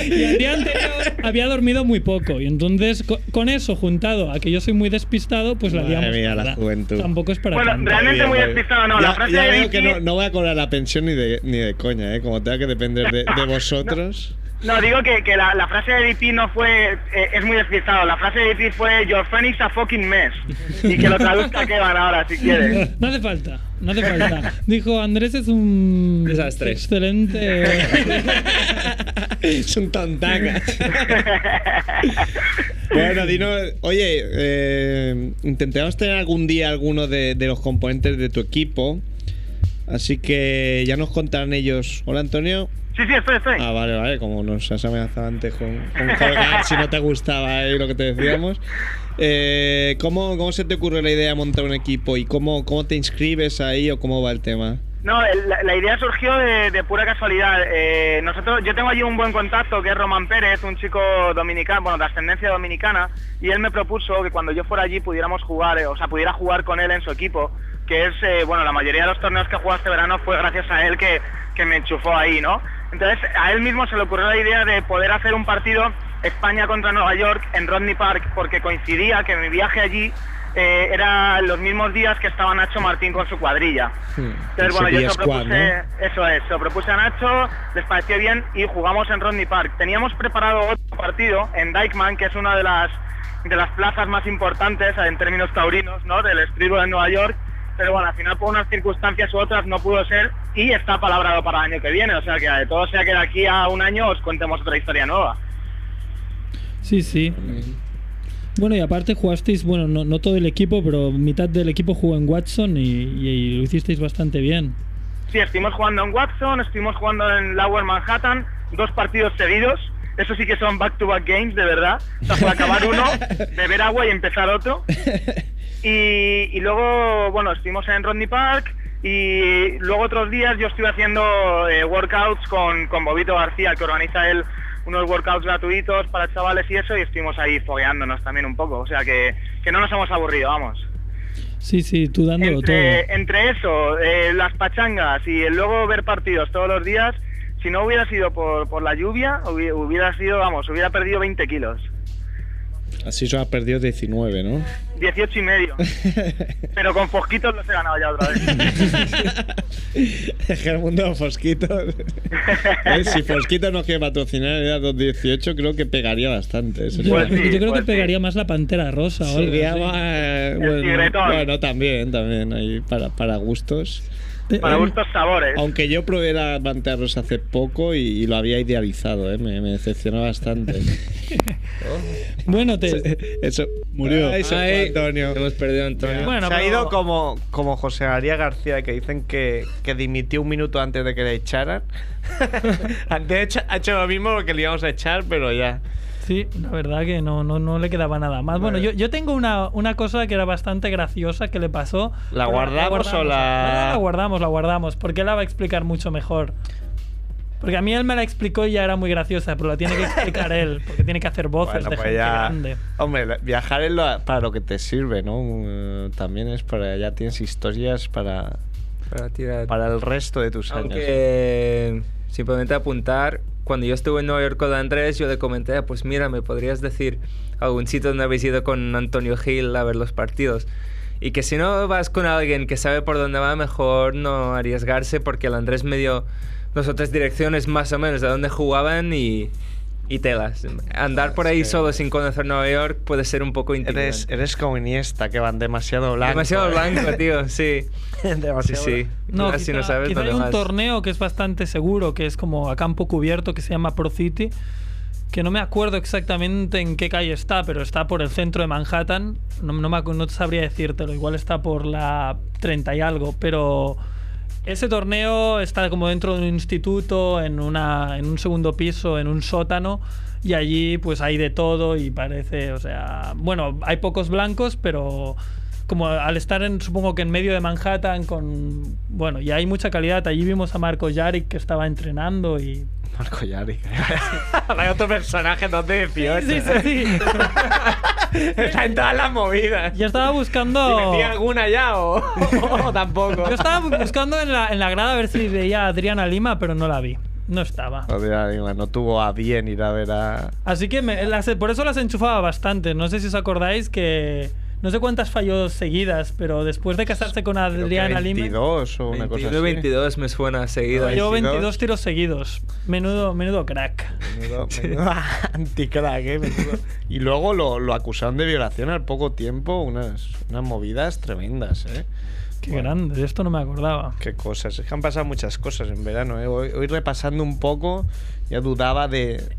Y el día anterior había dormido muy poco. Y entonces, co- con eso juntado a que yo soy muy despistado, pues la Madre liamos. mía, la juventud. Tampoco es para Bueno, tanto. realmente muy despistado, no. ya, la frase ya de veo Vicky- que no, no voy a cobrar la pensión ni de, ni de coña, ¿eh? Como tenga que depender de, de vosotros. No, digo que, que la, la frase de DP no fue. eh, es muy despistado. La frase de DP fue: Your friend is a fucking mess. Y que lo traduzca Kevan ahora, si quieres. No hace falta, no hace falta. Dijo, Andrés es un Desastre. excelente... es un tontaca. bueno, Dino, oye, eh, intentamos tener algún día alguno de, de los componentes de tu equipo. Así que ya nos contarán ellos. Hola, Antonio. Sí, sí, estoy, estoy. Ah, vale, vale, como nos has amenazado antes con, con colgar si no te gustaba ahí lo que te decíamos. Eh, ¿cómo, ¿Cómo se te ocurre la idea de montar un equipo y cómo, cómo te inscribes ahí o cómo va el tema? No, la idea surgió de, de pura casualidad. Eh, nosotros, yo tengo allí un buen contacto que es Román Pérez, un chico dominicano, bueno, de ascendencia dominicana, y él me propuso que cuando yo fuera allí pudiéramos jugar, eh, o sea, pudiera jugar con él en su equipo, que es, eh, bueno, la mayoría de los torneos que he jugado este verano fue gracias a él que, que me enchufó ahí, ¿no? Entonces, a él mismo se le ocurrió la idea de poder hacer un partido España contra Nueva York en Rodney Park, porque coincidía que mi viaje allí eh, era los mismos días que estaba Nacho Martín con su cuadrilla. Entonces, bueno, yo se propuse, ¿no? eso es, se lo propuse a Nacho, les pareció bien y jugamos en Rodney Park. Teníamos preparado otro partido en Dykeman, que es una de las de las plazas más importantes en términos taurinos, ¿no? Del estribo de Nueva York. Pero bueno, al final por unas circunstancias u otras no pudo ser y está palabrado para el año que viene. O sea que de todo sea que de aquí a un año os contemos otra historia nueva. Sí, sí. Bueno, y aparte jugasteis, bueno, no, no todo el equipo, pero mitad del equipo jugó en Watson y, y- y lo hicisteis bastante bien. Sí, estuvimos jugando en Watson, estuvimos jugando en Lower Manhattan, dos partidos seguidos. Eso sí que son back-to-back games, de verdad. O sea, fue acabar uno, beber agua y empezar otro. Y, y luego, bueno, estuvimos en Rodney Park y luego otros días yo estuve haciendo eh, workouts con, con Bobito García, que organiza él unos workouts gratuitos para chavales y eso, y estuvimos ahí fogueándonos también un poco. O sea que, que no nos hemos aburrido, vamos. Sí, sí, tú dándolo Entre, todo. entre eso, eh, las pachangas y el luego ver partidos todos los días, si no hubiera sido por, por la lluvia, hubi- hubiera sido, vamos, hubiera perdido 20 kilos. Así solo has perdido 19, ¿no? 18 y medio. Pero con fosquitos los he ganado ya otra vez. Es el mundo de fosquitos. Eh, si Fosquitos nos quiere patrocinar en edad 218, creo que pegaría bastante. Eso Yo, Pues sí, yo creo pues que sí. pegaría más la pantera rosa o algo así. más- bueno, bueno, también, también, ahí para, para gustos. Eh, Para eh, gustos sabores. Aunque yo probé la Pantera Rosa hace poco y, y lo había idealizado, ¿eh? me, me decepcionó bastante. Bueno, te, Eso Murió. Ay, se fue Ay, Antonio. Hemos perdido a Antonio. se ha ido como, como José María García, que dicen que, que dimitió un minuto antes de que le echaran. antes ha hecho, ha hecho lo mismo porque le íbamos a echar, pero ya. Sí, la verdad que no, no, no le quedaba nada más. Bueno, yo, yo tengo una, una cosa que era bastante graciosa que le pasó. ¿La Pero guardamos o la- No, la guardamos, la guardamos, porque él la va a explicar mucho mejor. Porque a mí él me la explicó y ya era muy graciosa, pero la tiene que explicar él, porque tiene que hacer voces Bueno, de pues gente ya- grande. Hombre, la- viajar es lo- para lo que te sirve, ¿no? Eh, También es para. Ya tienes historias para. Para tirar. Para el resto de tus años. Aunque simplemente apuntar, cuando yo estuve en Nueva York con Andrés, yo le comenté, pues mira, me podrías decir algún sitio donde habéis ido con Antonio Gil a ver los partidos. Y que si no vas con alguien que sabe por dónde va, mejor no arriesgarse porque el Andrés me dio dos o tres direcciones más o menos de dónde jugaban y, y telas. Andar por ahí solo sin conocer Nueva York puede ser un poco intimidante. Eres, eres como Iniesta, que van demasiado blanco. Demasiado ¿eh? blanco, tío, sí. Demasiado sí, sí. No, Así quizá, no sabes quizá hay un vas. torneo que es bastante seguro, que es como a campo cubierto, que se llama Pro City, que no me acuerdo exactamente en qué calle está, pero está por el centro de Manhattan. No, no, me no sabría decírtelo, igual está por la 30 y algo, pero ese torneo está como dentro de un instituto, en, una, en un segundo piso, en un sótano. Y allí pues hay de todo y parece, o sea, bueno, hay pocos blancos, pero como al estar en, supongo que en medio de Manhattan con, bueno, y hay mucha calidad. Allí vimos a Marco Yarick que estaba entrenando y... Marco Yarick. Hay otro personaje, no te decía. Sí, sí, sí. Está en todas las movidas. Yo estaba buscando... ¿Y metía alguna ya o, o tampoco? Yo estaba buscando en la, en la grada a ver si veía a Adriana Lima, pero no la vi. No estaba. Adriana Lima no tuvo a bien ir a ver a. Así que me- las- por eso las enchufaba bastante. No sé si os acordáis que... No sé cuántas falló seguidas, pero después de casarse con Adriana Lima... 22 o una cosa 22, así. 22 me suena seguida. Falló 22. 22 tiros seguidos. Menudo, menudo crack. Menudo, menudo anticrack, ¿eh? Menudo. Y luego lo, lo acusaron de violación al poco tiempo, unas, unas movidas tremendas, ¿eh? Qué grande, de esto no me acordaba. Qué cosas. Es que han pasado muchas cosas en verano, ¿eh? Hoy, hoy repasando un poco, ya dudaba de,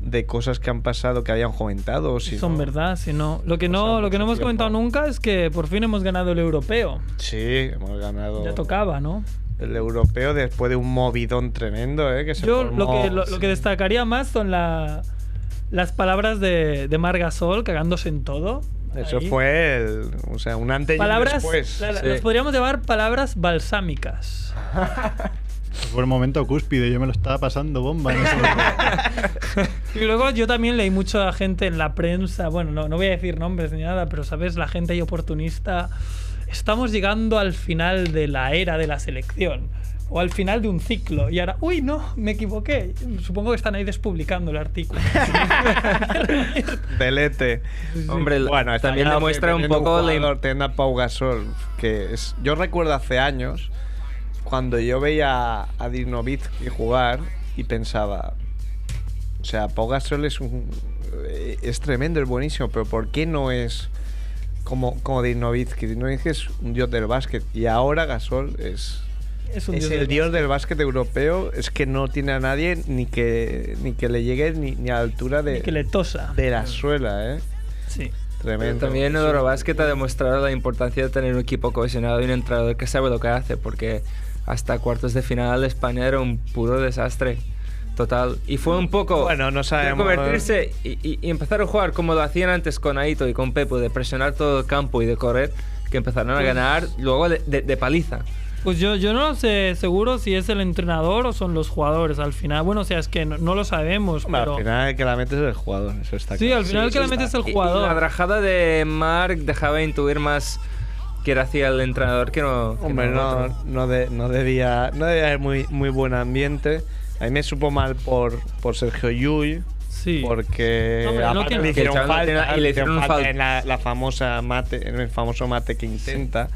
de cosas que han pasado que habían comentado. Si Son no. verdad, si no. Lo que no, lo que no hemos comentado nunca es que por fin hemos ganado el europeo. Sí, hemos ganado Ya tocaba, ¿no? el europeo después de un movidón tremendo, ¿eh? Que se Yo lo que, lo, lo que destacaría más son la, las palabras de, de Margasol cagándose en todo. Eso Ahí. fue el, o sea, un antes y un Palabras, después. la- la- Sí. las podríamos llamar palabras balsámicas. Fue el momento cúspide, yo me lo estaba pasando bomba. en ese momento. Y luego yo también leí mucha gente en la prensa, bueno, no, no voy a decir nombres ni nada, pero sabes, la gente ahí oportunista, estamos llegando al final de la era de la selección. O al final de un ciclo. Y ahora, uy, no, me equivoqué. Supongo que están ahí despublicando el artículo. Delete. Hombre, bueno, también demuestra un poco la im- jugador, teniendo a Pau Gasol, que es, yo recuerdo hace años cuando yo veía a Dirnovitsky jugar y pensaba, sea, Pau Gasol es un eh, es tremendo, es buenísimo, pero ¿por qué no es como como Dirnovitsky? Dirnovitsky es un dios del básquet y ahora Gasol es Es un es dios el del dios del básquet europeo, es que no tiene a nadie ni que ni que le llegue ni, ni a la altura de, que le tosa. de la suela, ¿eh? Sí. Pero Tremendo. también el Eurobasket ha demostrado la importancia de tener un equipo cohesionado y un entrenador que sabe lo que hace, porque hasta cuartos de final España era un puro desastre. Total. Y fue un poco. Bueno, no sabemos. Convertirse y, y- y empezar a jugar como lo hacían antes con Aito y con Pepo, de presionar todo el campo y de correr, que empezaron a ganar luego de, de- de paliza. Pues yo, yo no sé seguro si es el entrenador o son los jugadores al final. Bueno, o sea, es que no, no lo sabemos, Hombre, pero... al final el que la metes es el jugador, eso está Sí, claro. al final el que la metes es el Y- y jugador. la rajada de Mark dejaba intuir más que era hacia el entrenador que no. que Hombre, no no, no, de- no debía, no debía haber muy, muy buen ambiente. A mí me supo mal por, por Sergio Llull. Sí. Porque no aparte tiene- le hicieron Que el chaval falta, tiene- y le hicieron falta falta. en la, la famosa mate, en el famoso mate que intenta.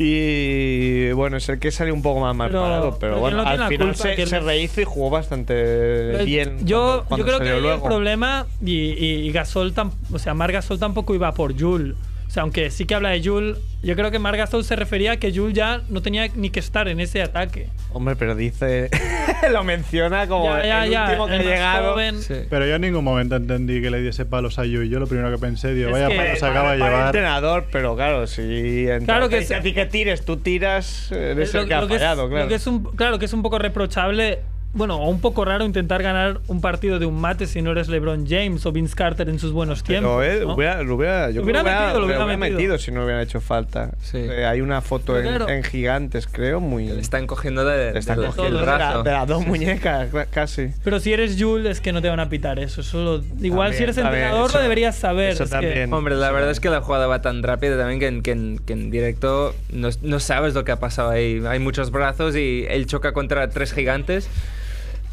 Y bueno, es el que salió un poco más mal Pero- parado, pero pero que bueno, no tiene al la final culpa se, que se el- rehizo y jugó bastante bien. Yo, cuando- cuando yo creo que salió ahí el luego. problema, y, y- y Gasol, tam- o sea, Mar Gasol tampoco iba por Jul. O sea, aunque sí que habla de Jul, yo creo que Mar Gasol se refería a que Jul ya no tenía ni que estar en ese ataque. Hombre, pero dice. lo menciona como Ya, ya, el ya, último que el ha llegado. joven. Pero yo en ningún momento entendí que le diese palos a Yui. Yo lo primero que pensé, digo, Es vaya palos acaba de llevar. entrenador, pero claro, si Claro que sí. a ti que tires, tú tiras, eres lo, el que ha lo que es- fallado, lo claro. que es un, claro que es un poco reprochable. Bueno, o un poco raro intentar ganar un partido de un mate si no eres LeBron James o Vince Carter en sus buenos tiempos. Pero él ¿no? hubiera, lo hubiera, yo Hubiera creo que metido, lo hubiera hubiera metido. metido si no hubiera hecho falta. Eh, hay una foto en, claro. en gigantes, creo, muy. Le están cogiendo de, le están de- cogiendo la- brazo. de las dos muñecas, casi. Pero si eres Jules es que no te van a pitar eso. Solo, igual si También, eres también, entrenador eso- lo deberías saber. eso es que- también. Hombre, la verdad es que la jugada va tan rápida también que en, que en- que en directo no, no sabes lo que ha pasado ahí. Hay muchos brazos y él choca contra tres gigantes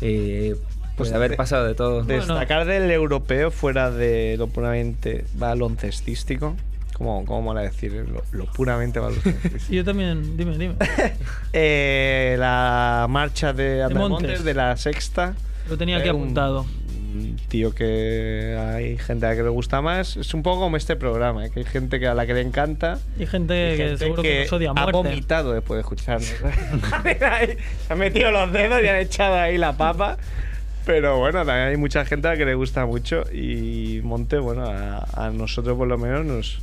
y Pues puede haber de- pasado de todo. Destacar del europeo fuera de lo puramente baloncestístico. ¿Cómo, cómo mola decir? Lo, lo puramente baloncestístico. Yo también, dime, dime. Eh, la marcha de Andamontes Montes. de la sexta. Lo tenía aquí Eh, un- apuntado. Un tío que hay gente a la que le gusta más. Es un poco como este programa, ¿eh? que hay gente que a la que le encanta. Y gente y que gente seguro que nos odia a ha muerte. vomitado después de escucharnos. Se han metido los dedos y han echado ahí la papa. Pero bueno, también hay mucha gente a la que le gusta mucho y Monte, bueno, a, a nosotros por lo menos nos,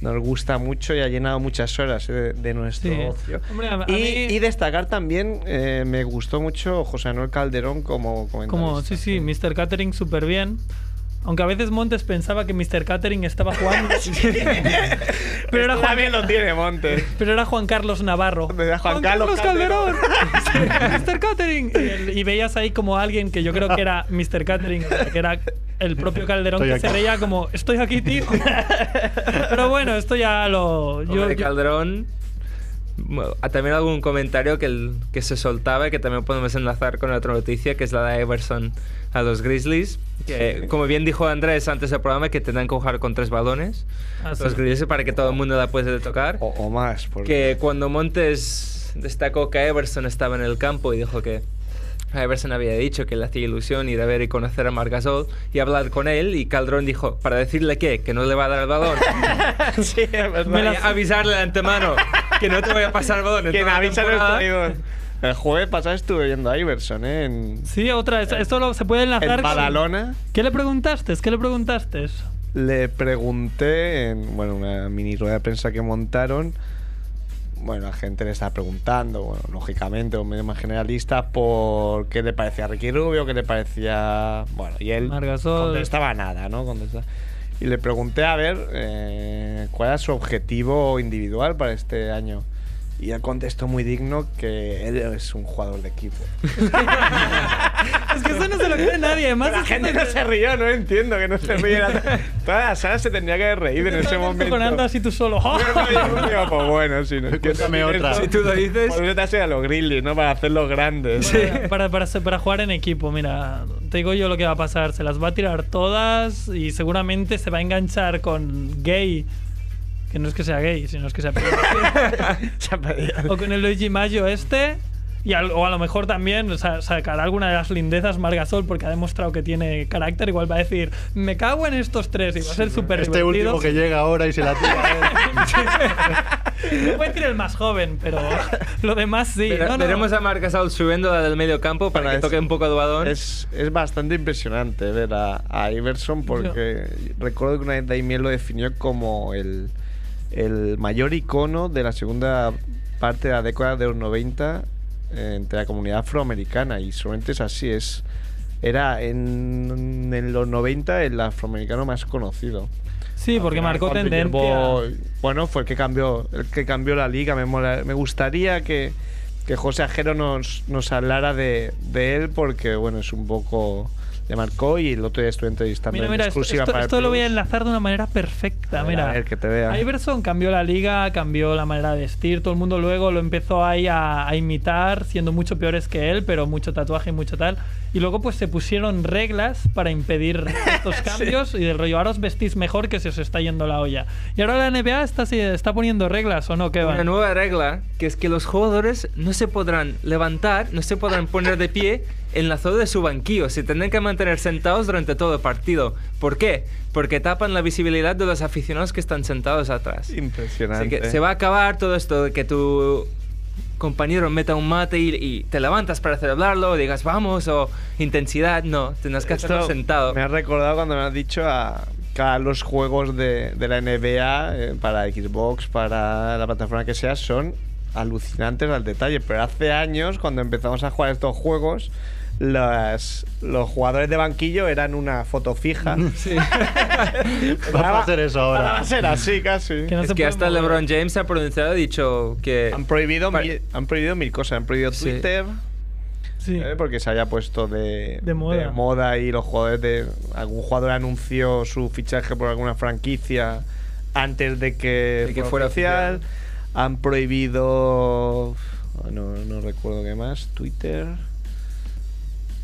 nos gusta mucho y ha llenado muchas horas eh, de, de nuestro Sí. ocio. Hombre, a- a y, mí- y destacar también, eh, me gustó mucho José Manuel Calderón como. Como, sí, sí, Mr. Catering súper bien. Aunque a veces Montes pensaba que Mr. Catering estaba jugando. pero, era Este Juan, también lo tiene Montes. pero era Juan Carlos Navarro. Juan, Carlos, Calderón. Sí, Mr. Catering. Y, el- y veías ahí como alguien que yo creo que era Mr. Catering, que era el propio Calderón Estoy que se reía como, estoy aquí, tío. Pero bueno, esto ya lo. Yo, Hombre, yo- Calderón. ah, También algún comentario que, el- que se soltaba y que también podemos enlazar con otra noticia, que es la de Everson a los Grizzlies. Que, como bien dijo Andrés antes del programa, que tendrán que jugar con tres balones. Ah, sí. los Grizzlies para que todo el mundo la puede tocar. O, o más. Porque... Que cuando Montes destacó que Everson estaba en el campo y dijo que a Everson había dicho que le hacía ilusión ir a ver y conocer a Marc Gasol y hablar con él y Calderón dijo, ¿para decirle qué? Que no le va a dar el balón. sí, es verdad. Me la- avisarle de antemano que no te voy a pasar el balón. en Quien toda la avisa no temporada. está vivo. El jueves pasado estuve viendo a Iverson, ¿eh? En, Sí, otra. Esto, esto lo- se puede enlazar. en Badalona. ¿Qué le preguntaste? ¿Qué le preguntaste? Le pregunté en bueno, una mini rueda de prensa que montaron. Bueno, la gente le estaba preguntando, bueno, lógicamente, un medio más generalista, por qué le parecía a Ricky Rubio, qué le parecía. Bueno, y él Marc Gasol. contestaba nada, ¿no? Contestaba. Y le pregunté a ver eh, cuál era su objetivo individual para este año. Y él contestó muy digno que él es un jugador de equipo. Es que eso no se lo cree nadie. Además, la gente no se rió, no entiendo que no se riera. Toda la sala se tendría que haber reído en ese momento. Cojonando así tú solo. Digo, pues bueno, si no Cuéntame otra. Si tú lo dices. Por eso te has ido a los Grizzlies, ¿no? Para hacerlos grandes. Para, para, para jugar en equipo, mira, te digo yo lo que va a pasar. Se las va a tirar todas y seguramente se va a enganchar con gay. Que no es que sea gay, sino es que sea O con el Luigi Maggio este. Y al- o a lo mejor también sa- sacará alguna de las lindezas Margasol porque ha demostrado que tiene carácter. Igual va a decir, me cago en estos tres y va a ser súper Este divertido. último que llega ahora y se la tira a. No puede decir el más joven, pero lo demás sí. Verá- No, no. Veremos a Marc Gasol subiendo la del medio campo para que es- toque un poco el balón. Es, es bastante impresionante ver a, a Iverson porque recuerdo que una vez Daimiel lo definió como el, el mayor icono de la segunda parte de la década de los 90 eh, entre la comunidad afroamericana y solamente es así, es era en, en los 90 el afroamericano más conocido. Sí, porque marcó Cuando tendencia. llevó- bueno, fue el que cambió, el que cambió la liga. Me, mola- me gustaría que, que José Ajero nos, nos hablara de, de él porque, bueno, es un poco... Le marcó y el otro día estuve entrevistando Mira, en mira, esto, exclusiva esto- para esto lo voy a enlazar de una manera perfecta. A ver, mira, a ver, que te vea. Iverson cambió la liga, cambió la manera de vestir. Todo el mundo luego lo empezó ahí a, a imitar, siendo mucho peores que él, pero mucho tatuaje y mucho tal. Y luego, pues se pusieron reglas para impedir estos cambios y del rollo. Ahora os vestís mejor que se os está yendo la olla. Y ahora la NBA está, está poniendo reglas, ¿o no? ¿Qué va? Una nueva regla que es que los jugadores no se podrán levantar, no se podrán poner de pie en la zona de su banquillo, se tendrán que mantener sentados durante todo el partido. ¿Por qué? Porque tapan la visibilidad de los aficionados que están sentados atrás. Impresionante. Así que se va a acabar todo esto de que tu compañero meta un mate y, y te levantas para celebrarlo, digas vamos o intensidad, no, tendrás que Esto sentado. Me has recordado cuando me has dicho a, los juegos de, de la NBA eh, para Xbox, para la plataforma que sea, son alucinantes al detalle. Pero hace años, cuando empezamos a jugar estos juegos, las, los jugadores de banquillo eran una foto fija. Sí. Va a ser eso ahora. Va a ser así casi. es que hasta LeBron James ha pronunciado, ha dicho que... Han prohibido, mil, han prohibido mil cosas. Han prohibido Sí. Twitter. Sí. ¿eh? Porque se haya puesto de, De moda. moda y los jugadores de. Algún jugador anunció su fichaje por alguna franquicia antes de que, De que fuera fuera oficial. Han prohibido. No, no recuerdo qué más. Twitter.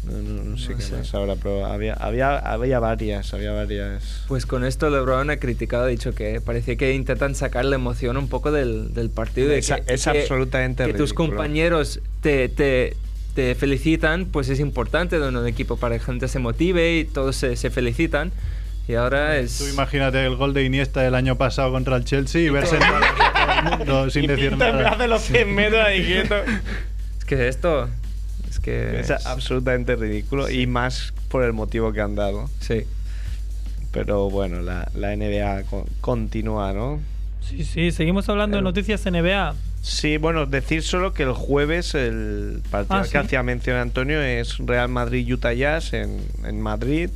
No, no, no sé No qué sé. más ahora, pero había, había, había varias, había varias. Pues con esto LeBron ha criticado, ha dicho que parecía que intentan sacar la emoción un poco del, del partido. de Es- que- es que- absolutamente Que tus ridículo. compañeros te, te, te felicitan, pues es importante de un equipo para que la gente se motive y todos se, se felicitan. Y ahora es... Tú imagínate el gol de Iniesta del año pasado contra el Chelsea y verse en todo el mundo sin decir Pinta en nada. de los 100 metros ahí quieto. Es que esto... Es que... Es absolutamente ridículo y más por el motivo que han dado. Sí. Pero bueno, la, la NBA co- continúa, ¿no? Sí, sí, seguimos hablando de noticias NBA. Sí, bueno, decir solo que el jueves el partido Ah, al ¿sí? que hacía mención Antonio es Real Madrid-Utah Jazz en, en Madrid.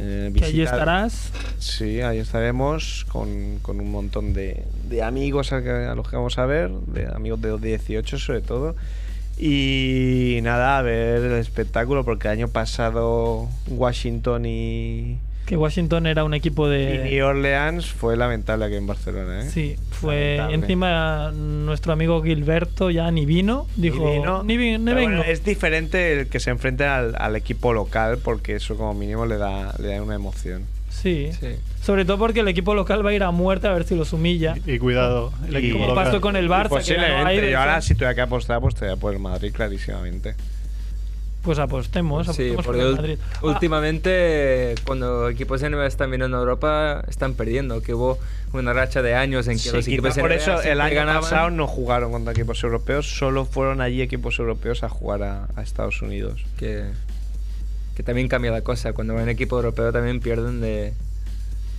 Eh, Que allí estarás. Sí, ahí estaremos con, con un montón de, de amigos a, que- a los que vamos a ver, de amigos de 18 sobre todo. Y nada, a ver el espectáculo, porque el año pasado Washington y, Que Washington era un equipo y de. New Orleans fue lamentable aquí en Barcelona. ¿eh? Sí, fue Lamentable. encima nuestro amigo Gilberto ya ni vino, dijo, Y vino, ni, vi- ni vengo. bueno, es diferente el que se enfrente al, al equipo local, porque eso como mínimo le da, le da una emoción. Sí. Sí. Sobre todo porque el equipo local va a ir a muerte a ver si los humilla. Y cuidado, el Y- equipo local. pasó con el Barça, que Posiblemente. de- Yo ahora si tuviera que apostar, apostaría por el Madrid clarísimamente. Pues apostemos, Sí, apostemos por porque el Madrid. Ah, últimamente cuando equipos de NBA están viniendo a Europa están perdiendo, que hubo una racha de años en que Sí, los equipos por NBA eso el año ganaban. pasado no jugaron contra equipos europeos, solo fueron allí equipos europeos a jugar a, a Estados Unidos. que, que también cambia la cosa. Cuando van a equipo europeo también pierden de...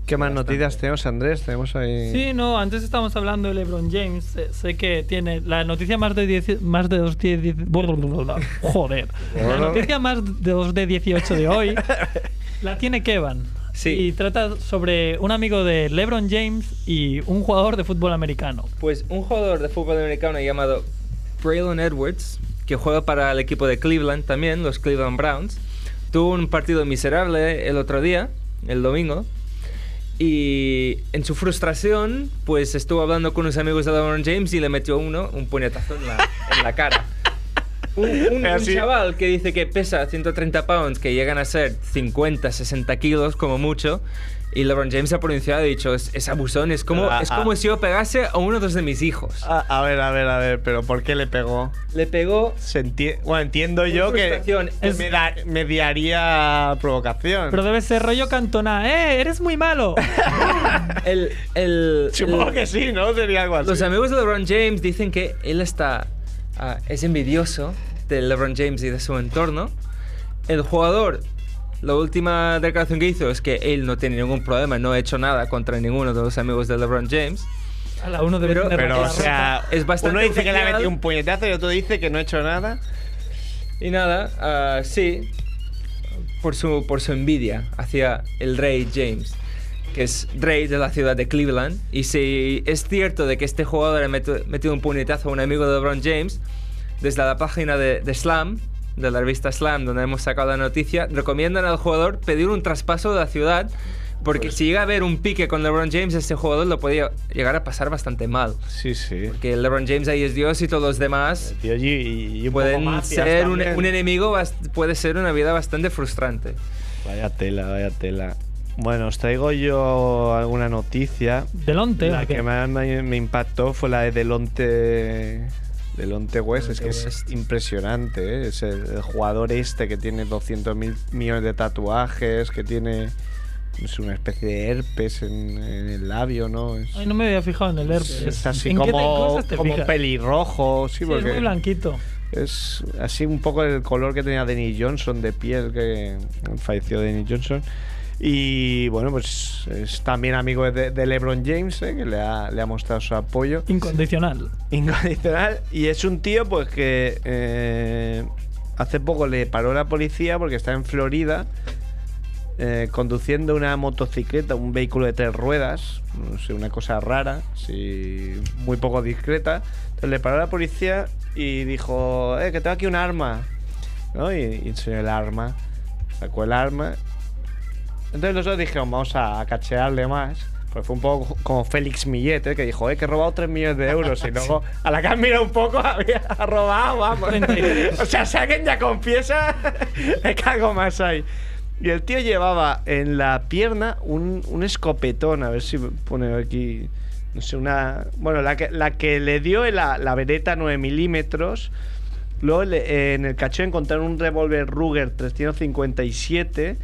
¿Qué más Bastante. noticias tenemos, Andrés? Tenemos ahí... Sí, no, antes estábamos hablando de LeBron James. Sé, sé que tiene la noticia más de 10, más de dos die- joder. La noticia más de dos de 18 de hoy la tiene Kevin. Sí. Y trata sobre un amigo de LeBron James y un jugador de fútbol americano. Pues un jugador de fútbol americano llamado Braylon Edwards, que juega para el equipo de Cleveland también, los Cleveland Browns, tuvo un partido miserable el otro día, el domingo, y en su frustración, pues estuvo hablando con unos amigos de LeBron James y le metió uno un puñetazo en la, en la cara. Un, un- un chaval que dice que pesa 130 pounds, que llegan a ser 50, 60 kilos como mucho, y LeBron James ha pronunciado y ha dicho, es, es abusón, es como, Ah, es ah. como si yo pegase a uno de los de mis hijos. A, a ver, a ver, a ver, pero ¿por qué le pegó? Le pegó Se enti- bueno, entiendo yo que es meda- mediaría provocación. Pero debe ser rollo cantona. ¡Eh, eres muy malo! el, el, Supongo el- que sí, ¿no? Sería algo así. Los amigos de LeBron James dicen que él está ah, es envidioso de LeBron James y de su entorno. El jugador, la última declaración que hizo es que él no tiene ningún problema, no ha hecho nada contra ninguno de los amigos de LeBron James. A la uno debe Pero- Pero, o sea, Es bastante uno dice que le ha metido un puñetazo y otro dice que no ha hecho nada. Y nada, ah, sí, por su, por su envidia hacia el rey James, que es rey de la ciudad de Cleveland. Y si es cierto de que este jugador ha metido un puñetazo a un amigo de LeBron James, desde la página de, de Slam, de la revista Slam, donde hemos sacado la noticia, recomiendan al jugador pedir un traspaso de la ciudad. Porque si llega a haber un pique con LeBron James, este jugador lo podría llegar a pasar bastante mal. Sí, sí. Que LeBron James ahí es Dios y todos los demás Tío, y, y- y un pueden ser un, enemigo, puede ser una vida bastante frustrante. Vaya tela, vaya tela. Bueno, os traigo yo alguna noticia. Delonte. La que más me, me impactó fue la de Delonte. Delonte West, es que Delonte es West. impresionante. ¿eh? Es el, el jugador este que tiene 200 mil millones de tatuajes, que tiene es una especie de herpes en, en el labio, ¿no? Es, Ay, no me había fijado en el herpes. es así ¿En qué te- como, como fijas? pelirrojo, sí, Sí, es porque muy blanquito. es así un poco el color que tenía Denny Johnson de piel, que falleció Denny Johnson. Y bueno, pues es también amigo de, de LeBron James, ¿eh? que le ha, le ha mostrado su apoyo Incondicional. incondicional. Y es un tío, pues que eh, hace poco le paró la policía porque está en Florida eh, conduciendo una motocicleta, un vehículo de tres ruedas, no sé, una cosa rara, sí, muy poco discreta. Entonces le paró la policía y dijo, eh, que tengo aquí un arma. ¿No? Y, y enseñó el arma, sacó el arma. Entonces nosotros dijimos, vamos a, cachearle más. Pues fue un poco como Félix Millet, ¿eh? que dijo, eh, que he robado 3 millones de euros. Y luego, a la que han mirado un poco, había robado, vamos. o sea, si alguien ya confiesa, me cago más ahí. Y el tío llevaba en la pierna un, un escopetón, a ver si pone aquí, no sé, una... Bueno, la que, la que le dio la, la Beretta 9 milímetros. Luego eh, en el cacho encontraron un revólver Ruger 357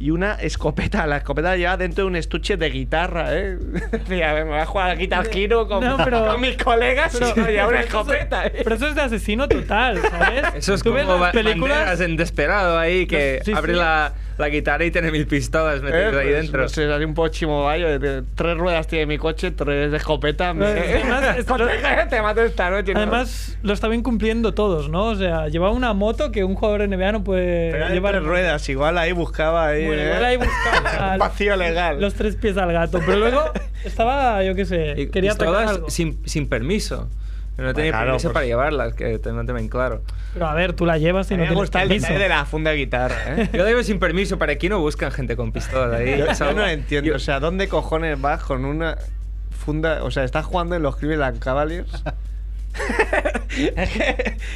y una escopeta. La escopeta la llevaba dentro de un estuche de guitarra, ¿eh? Decía, me voy a jugar a Guitar Hero con, No, pero- con mis colegas pero- y llevaba una pero eso- escopeta, ¿eh? Pero eso es de asesino total, ¿sabes? Eso es como las películas- en Desperado ahí, que Sí, abre sí. La, la guitarra y tiene mil pistolas metidas Eh, ahí pues, dentro. No sé, salió un poco chimoballo. Tres ruedas tiene mi coche, tres de escopeta. Me... Además, esto- te mato esta noche. ¿no? Además, lo estaban cumpliendo todos, ¿no? O sea, llevaba una moto que un jugador NBA no puede Pero llevar. tres ruedas, igual ahí buscaba ahí. Bueno, ¿eh? igual ahí buscaba al- Vacío legal. los tres pies al gato. Pero luego estaba, yo qué sé, Y quería pistolas algo. sin, sin permiso. No tenía claro, permiso pues- para llevarlas, que te, no te ven claro. Pero a ver, tú la llevas y A no me tienes gusta el detalle de la funda de guitarra, ¿eh? Yo digo sin permiso, para aquí no buscan gente con pistola ahí. Yo, yo no entiendo. yo- O sea, ¿dónde cojones vas con una funda? O sea, estás jugando en los Cleveland Cavaliers.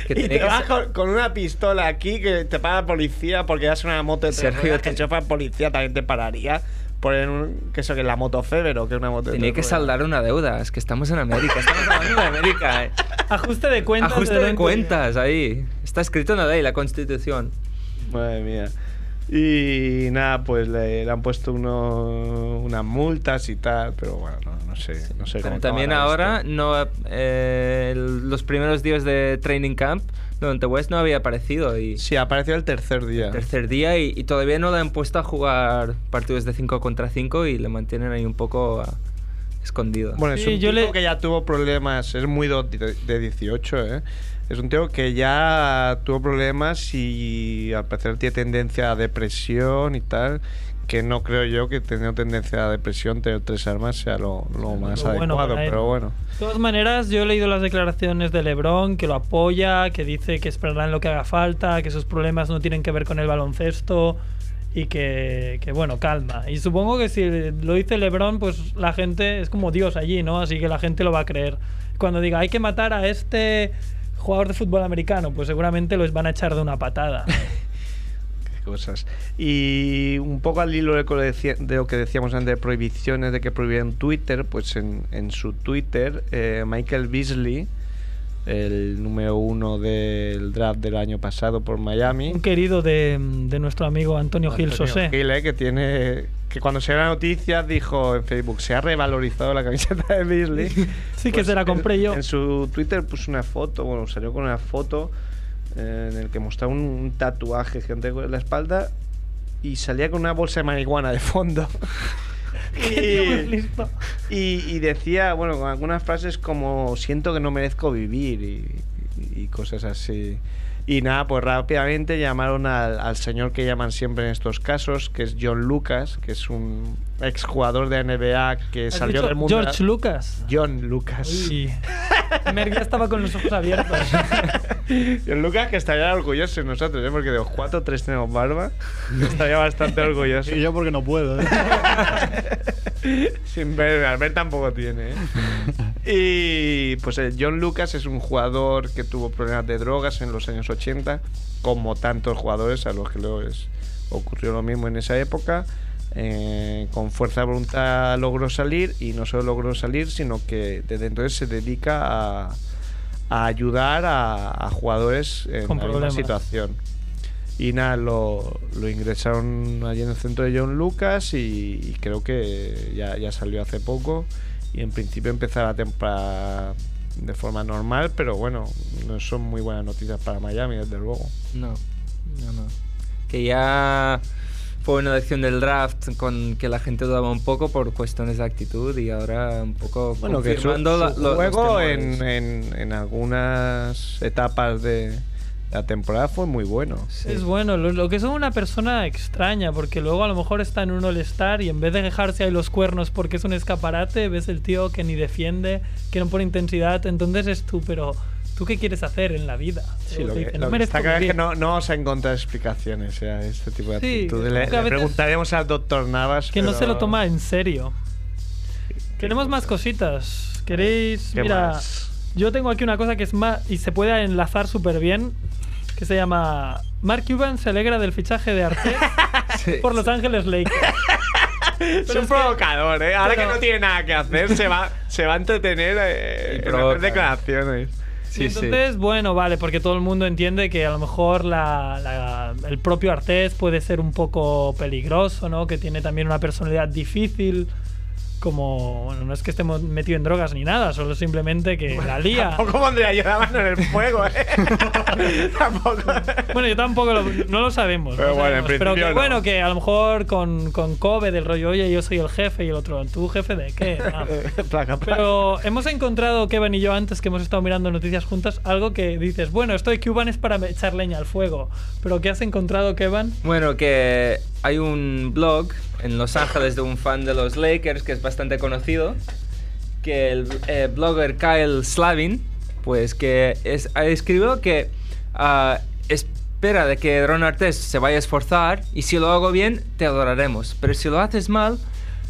Que y te que vas ser- con, con una pistola aquí que te para la policía porque en una moto de tres Sergio, te- fuera policía también te pararía. Por un, que eso que es la moto Feber o que es una moto de Tenía que ruedas. saldar una deuda. Es que estamos en América. Estamos hablando de América. eh. Ajuste de cuentas. Ajuste de 20. cuentas ahí. Está escrito en la ley, la constitución. Madre mía. Y nada, pues le, le han puesto uno, unas multas y tal, pero bueno, no, no sé, no sé cómo También ahora, esto. no, eh, los primeros días de training camp, donde West no había aparecido. Y Sí, apareció el tercer día. tercer día y, y todavía no le han puesto a jugar partidos de 5 contra 5 y le mantienen ahí un poco ah, escondido. Bueno, es Sí, un yo tipo le- que ya tuvo problemas, es muy de 18, ¿eh? Es un tío que ya tuvo problemas y al parecer tiene tendencia a depresión y tal, que no creo yo que teniendo tendencia a depresión tener tres armas sea lo, lo más bueno adecuado, pero bueno. De todas maneras, yo he leído las declaraciones de LeBron, que lo apoya, que dice que esperarán lo que haga falta, que esos problemas no tienen que ver con el baloncesto y que, que, bueno, calma. Y supongo que si lo dice LeBron, pues la gente es como Dios allí, ¿no? Así que la gente lo va a creer. Cuando diga, hay que matar a este jugador de fútbol americano, pues seguramente los van a echar de una patada. Cosas. Y un poco al hilo de lo que decíamos antes de prohibiciones, de que prohibieron Twitter, pues en, en su Twitter, eh, Michael Beasley, el número uno del draft del año pasado por Miami. Un querido de, de nuestro amigo Antonio Gil Antonio Sosé. Gil, eh, que tiene que cuando se la noticia dijo en Facebook se ha revalorizado la camiseta de Beasley. Sí, que se la compré en, yo. En su Twitter puso una foto, bueno, salió con una foto eh, en el que mostraba un, un tatuaje gigante en la espalda y salía con una bolsa de marihuana de fondo. Listo. y, y decía, bueno, con algunas frases como siento que no merezco vivir y, y cosas así. Y nada, pues rápidamente llamaron al, al señor que llaman siempre en estos casos, que es John Lucas, que es un exjugador de NBA que ¿Has salió dicho del mundo. George Lucas. John Lucas. Uy. Merck ya estaba con los ojos abiertos. John Lucas que estaría orgulloso de nosotros, ¿eh? porque de los cuatro, tres tenemos barba. Estaría bastante orgulloso. Y yo porque no puedo. ¿eh? Sin ver, Albert tampoco tiene. ¿eh? Y pues el John Lucas es un jugador que tuvo problemas de drogas en los años 80, como tantos jugadores a los que luego les ocurrió lo mismo en esa época. Eh, con fuerza de voluntad logró salir y no solo logró salir, sino que desde entonces se dedica a, a ayudar a, a jugadores en Con la misma situación. Y nada, lo, lo ingresaron allí en el centro de John Lucas y, y creo que ya, ya salió hace poco. Y en principio empezará la temporada de forma normal, pero bueno, no son muy buenas noticias para Miami, desde luego. No, no, no. Que ya fue una elección del draft con que la gente dudaba un poco por cuestiones de actitud y ahora un poco Bueno, que su, la- su lo- juego en, en, en algunas etapas de, la temporada fue muy bueno. Es bueno, lo, lo que es una persona extraña, porque luego a lo mejor está en un All-Star y en vez de dejarse ahí los cuernos porque es un escaparate, ves el tío que ni defiende, que no pone intensidad, entonces es tú, pero ¿tú qué quieres hacer en la vida? Sí, lo que, dice, lo "No que está claro es que vivir". no, no vamos a encontrar explicaciones a este tipo de Sí, actitudes. Le, le preguntaremos al doctor Navas. Que no se lo pero- toma en serio. Tenemos más cositas. ¿Queréis? ¿Qué Mira, más? yo tengo aquí una cosa que es más y se puede enlazar súper bien, que se llama Mark Cuban se alegra del fichaje de Arte por Los Ángeles Lakers. Es un provocador, ¿eh? Ahora pero- que no tiene nada que hacer, se va, se va a entretener eh, en hacer declaraciones. Y entonces, bueno, vale, porque todo el mundo entiende que a lo mejor la- la- el propio Artés puede ser un poco peligroso, ¿no? Que tiene también una personalidad difícil. Como, bueno, no es que estemos metidos en drogas ni nada, solo simplemente que la lía. Tampoco pondría yo la mano en el fuego, ¿eh? Tampoco. Bueno, yo tampoco lo, no lo sabemos. Pero no bueno, en sabemos. Pero principio que, no. bueno, que a lo mejor con, con Kobe del rollo, oye, yo soy el jefe y el otro, ¿tú jefe de qué? Ah. Placa, placa. Pero hemos encontrado, Kevin y yo, antes que hemos estado mirando noticias juntas, algo que dices, bueno, esto de Cuban es para echar leña al fuego. Pero ¿qué has encontrado, Kevin? Bueno, que hay un blog en Los Ángeles de un fan de los Lakers que es bastante conocido, que el eh, blogger Kyle Slavin, pues que es, escrito que ah, espera de que Ron Artest se vaya a esforzar y si lo hago bien, te adoraremos. Pero si lo haces mal,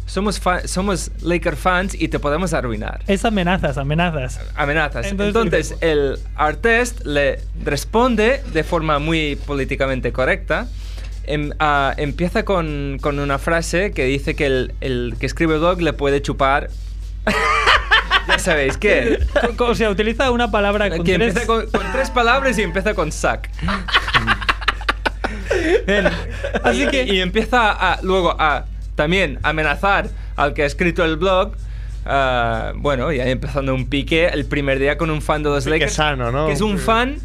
somos, somos Laker fans y te podemos arruinar. Es amenazas, amenazas. Amenazas. Entonces, Entonces, el Artest le responde de forma muy políticamente correcta. Em- ah, empieza con, con una frase que dice que el, el que escribe el blog le puede chupar. ya sabéis qué. O sea, utiliza una palabra con Que tres... empieza con, con tres palabras y empieza con. Bien. Así y, que- y empieza a, luego a también amenazar al que ha escrito el blog. ah, bueno, ya empezando un pique el primer día con un fan de los Pique Lakers. sano, ¿no? Que es un fan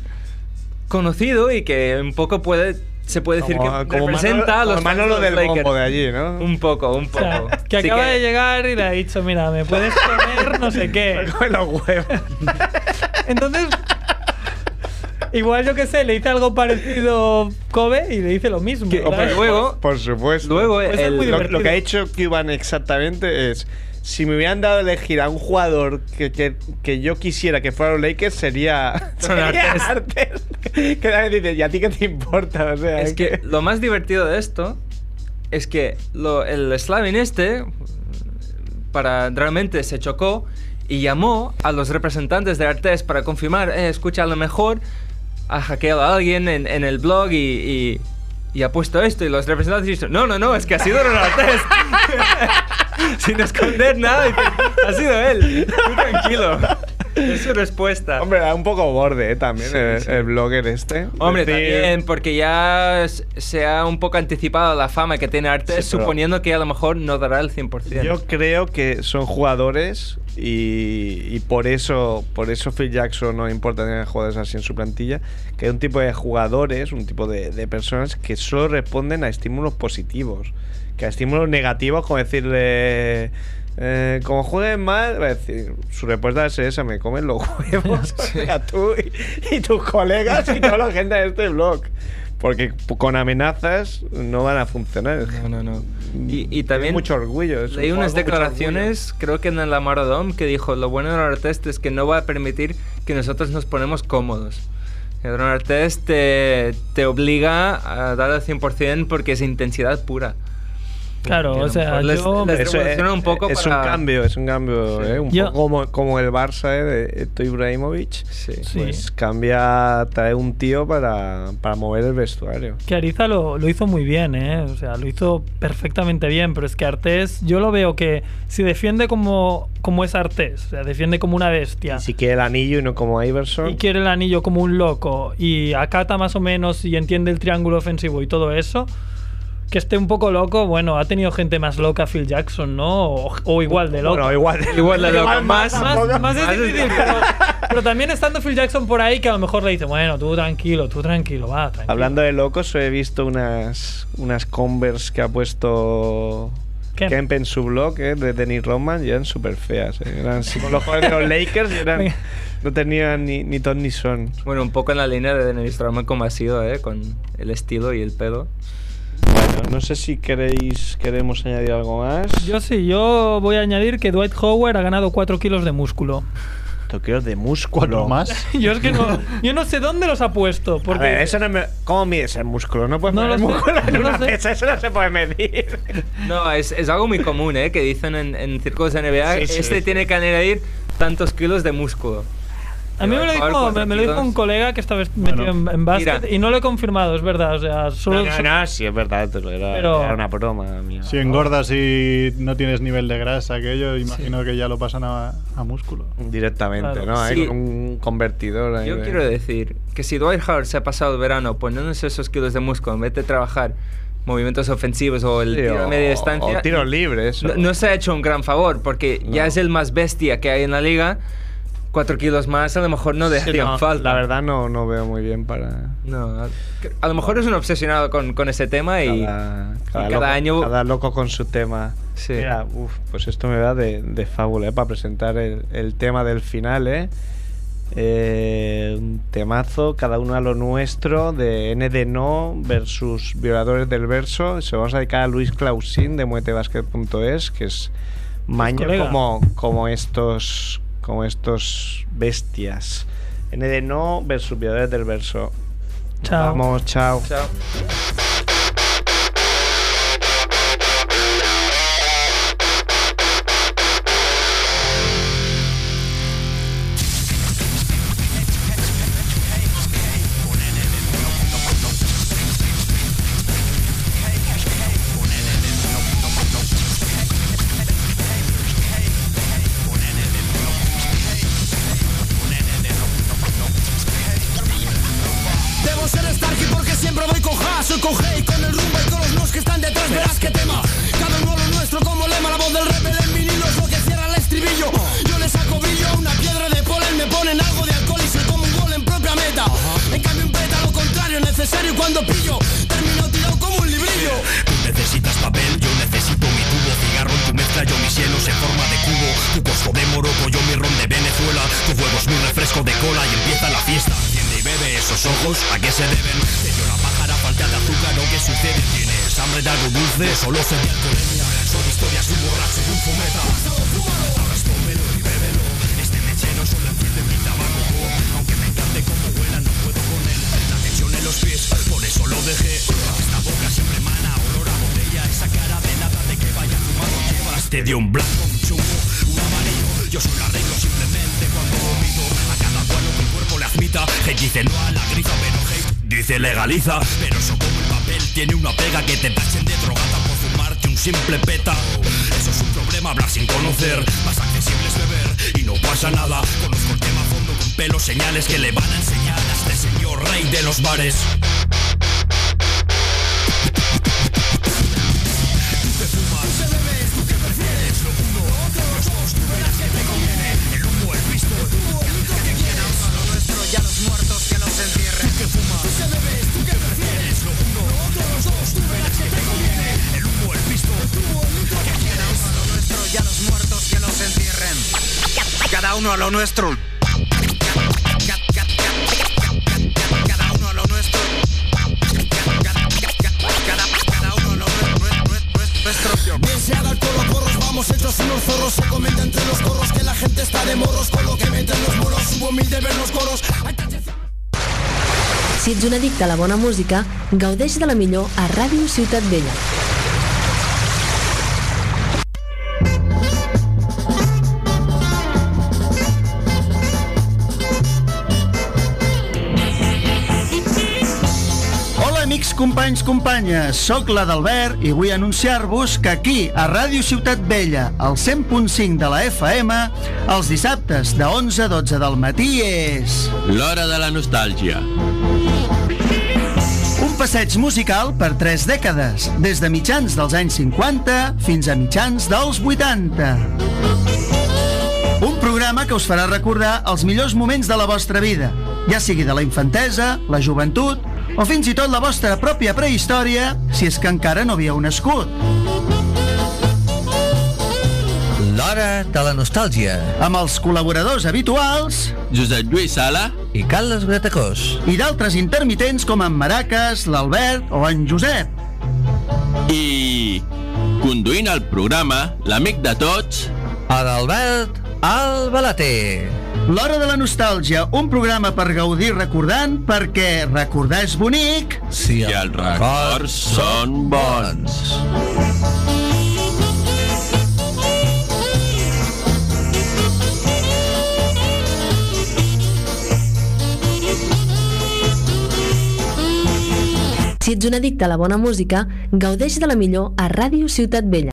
conocido y que un poco puede se puede decir Como- que como representa Manolo- a los Manolo del Lakers. bombo de allí, ¿no? Un poco, un O poco. sea, que Así acaba de llegar y le ha dicho, mira, me puedes poner no sé qué. Con los huevos. Entonces, igual yo que sé, le hice algo parecido Kobe y le dice lo mismo. Que- ¿sabes? luego, Por supuesto. luego Puede ser el- muy lo, divertido. lo que ha hecho Cuban exactamente es. Si me hubieran dado a elegir a un jugador que, que, que yo quisiera que fuera los Lakers, sería. Son sería Artest. Artest. Que nadie dice, ¿y a ti qué te importa? O sea, Es que lo más divertido de esto es que lo- el Slavin este para, realmente se chocó y llamó a los representantes de Artes para confirmar, eh, escucha, a lo mejor ha hackeado a alguien en, en el blog y, y- y ha puesto esto y los representantes dicen, no, no, no, es que ha sido Ron Artes. Sin esconder nada, ha sido él. Tú tranquilo. Es su respuesta. Hombre, era un poco borde ¿eh? también el, el blogger este. Hombre, Decir- también porque ya se ha un poco anticipado la fama que tiene Artes, Sí, suponiendo que a lo mejor no dará el 100%. Yo creo que son jugadores y, y por eso por eso Phil Jackson no importa tener jugadores así en su plantilla, que hay un tipo de jugadores, un tipo de, de personas que solo responden a estímulos positivos, que a estímulos negativos, como decirle... eh, como jueguen mal, a decir, su respuesta es esa, me comen los huevos, o sea, tú y, y tus colegas y toda la gente de este blog. Porque con amenazas no van a funcionar. No, no, no. Y, y Tiene también mucho orgullo. es un leí unas declaraciones, creo que en el Amarodom, que dijo, lo bueno de Ron Artest es que no va a permitir que nosotros nos ponemos cómodos. El Ron Artest te, te obliga a dar al 100% porque es intensidad pura. Claro, o sea, mejor les- yo... les- Eso es, un poco es para- un cambio, es un cambio, Sí. ¿eh? un Yo- poco como, como el Barça ¿eh? de Eto Ibrahimovic. Sí. Sí. Pues cambia, trae un tío para, para mover el vestuario. Que Ariza lo, lo hizo muy bien, ¿eh? O sea, lo hizo perfectamente bien, pero es que Artés, yo lo veo que si defiende como, como es Artés, o sea, defiende como una bestia, Si quiere el anillo y no como Iverson. y quiere el anillo como un loco, y acata más o menos y entiende el triángulo ofensivo y todo eso, que esté un poco loco, bueno, ha tenido gente más loca Phil Jackson, ¿no? O, o igual de loco. Bueno, igual, Igual de loco, más- más, más es difícil, pero, pero también estando Phil Jackson por ahí que a lo mejor le dice, bueno, tú tranquilo, tú tranquilo, va, tranquilo. Hablando de locos, he visto unas, unas Converse que ha puesto ¿Qué? Kemp en su blog eh, de Dennis Rodman y eran súper feas. eh. Eran como los jugadores de los Lakers y eran, no tenían ni, ni ton ni son. Bueno, un poco en la línea de Dennis Rodman como ha sido, ¿eh? Con el estilo y el pelo. No sé si queréis queremos añadir algo más. Yo sí, yo voy a añadir que Dwight Howard ha ganado 4 kilos de músculo. Toqueos de músculo. ¿Cuatro más? Yo es que no, yo no sé dónde los ha puesto. Porque A ver, eso no me... ¿Cómo mides el músculo? No puedes No medir músculo en no una pesa, eso no se puede medir. No, es, es algo muy común, ¿eh? Que dicen en, en círculos de NBA, Sí, sí, este sí. tiene que añadir tantos kilos de músculo. A mí me lo, dijo, cuatro me, me lo dijo kilos. un colega que estaba metido en, en básquet mira. y no lo he confirmado, es verdad. O sea, solo. No, no, no, sí, es verdad, era, Pero- era una broma mía. Si engordas y no tienes nivel de grasa, aquello, imagino que ya lo pasan a, a músculo. Directamente, Claro. ¿no? Sí. con un convertidor. ahí Yo de- quiero decir que si Dwight Howard se ha pasado el verano poniéndose esos kilos de músculo en vez de trabajar movimientos ofensivos o el Sí, tiro a media distancia, o tiros libres. no, no se ha hecho un gran favor porque ya es el más bestia que hay en la liga. Cuatro kilos más a lo mejor no Sí, dejarían no, falta. La verdad no, no veo muy bien para... No, a, a lo mejor es un obsesionado con, con ese tema y Cada, y cada cada loco, año- cada loco con su tema. Sí. Mira, uf, pues esto me da de, de fábula, ¿eh? Para presentar el, el tema del final, ¿eh? Eh, un temazo, cada uno a lo nuestro, de N de No versus Violadores del Verso. Se lo vamos a dedicar a Luis Clausín de muetebasket.es, que es maño como, como estos como estos bestias. N de No versus Violadores del Verso. Chao. Vamos, chao. Chao. Pero eso como el papel tiene una pega Que te tachen de drogata por fumarte un simple peta. Eso es un problema hablar sin conocer Más accesible es beber y no pasa nada Conozco el tema a fondo con pelos señales Que le van a enseñar a este señor rey de los bares uno a lo nuestro Cada uno a lo nuestro cada uno lo nuestro. Bien se haga el coro, porros, vamos hechos unos zorros. Se comenta entre los corros que la gente está de morros. Con lo que meten los moros, subo mil de ver los coros. Si ets un addicte a la bona música, gaudeix de la millor a Ràdio Ciutat Vella. Companys, companyes, sóc la d'Albert i vull anunciar-vos que aquí, a Ràdio Ciutat Vella, al 100.5 de la FM, els dissabtes de 11 a 12 del matí és... L'hora de la nostàlgia. Un passeig musical per tres dècades, des de mitjans dels anys 50 fins a mitjans dels 80. Un programa que us farà recordar els millors moments de la vostra vida, ja sigui de la infantesa, la joventut o fins i tot la vostra pròpia prehistòria, si és que encara no havíeu nascut. L'Hora de la Nostàlgia. Amb els col·laboradors habituals Josep Lluís Sala i Carles Gratacós. i d'altres intermitents com en Maracas, l'Albert o en Josep. i conduint el programa, l'amic de tots, Adalbert Albalater. L'Hora de la Nostàlgia, un programa per gaudir recordant, perquè recordar és bonic. Si i els records són bons. Si ets un addicte a la bona música, gaudeix de la millor a Ràdio Ciutat Vella.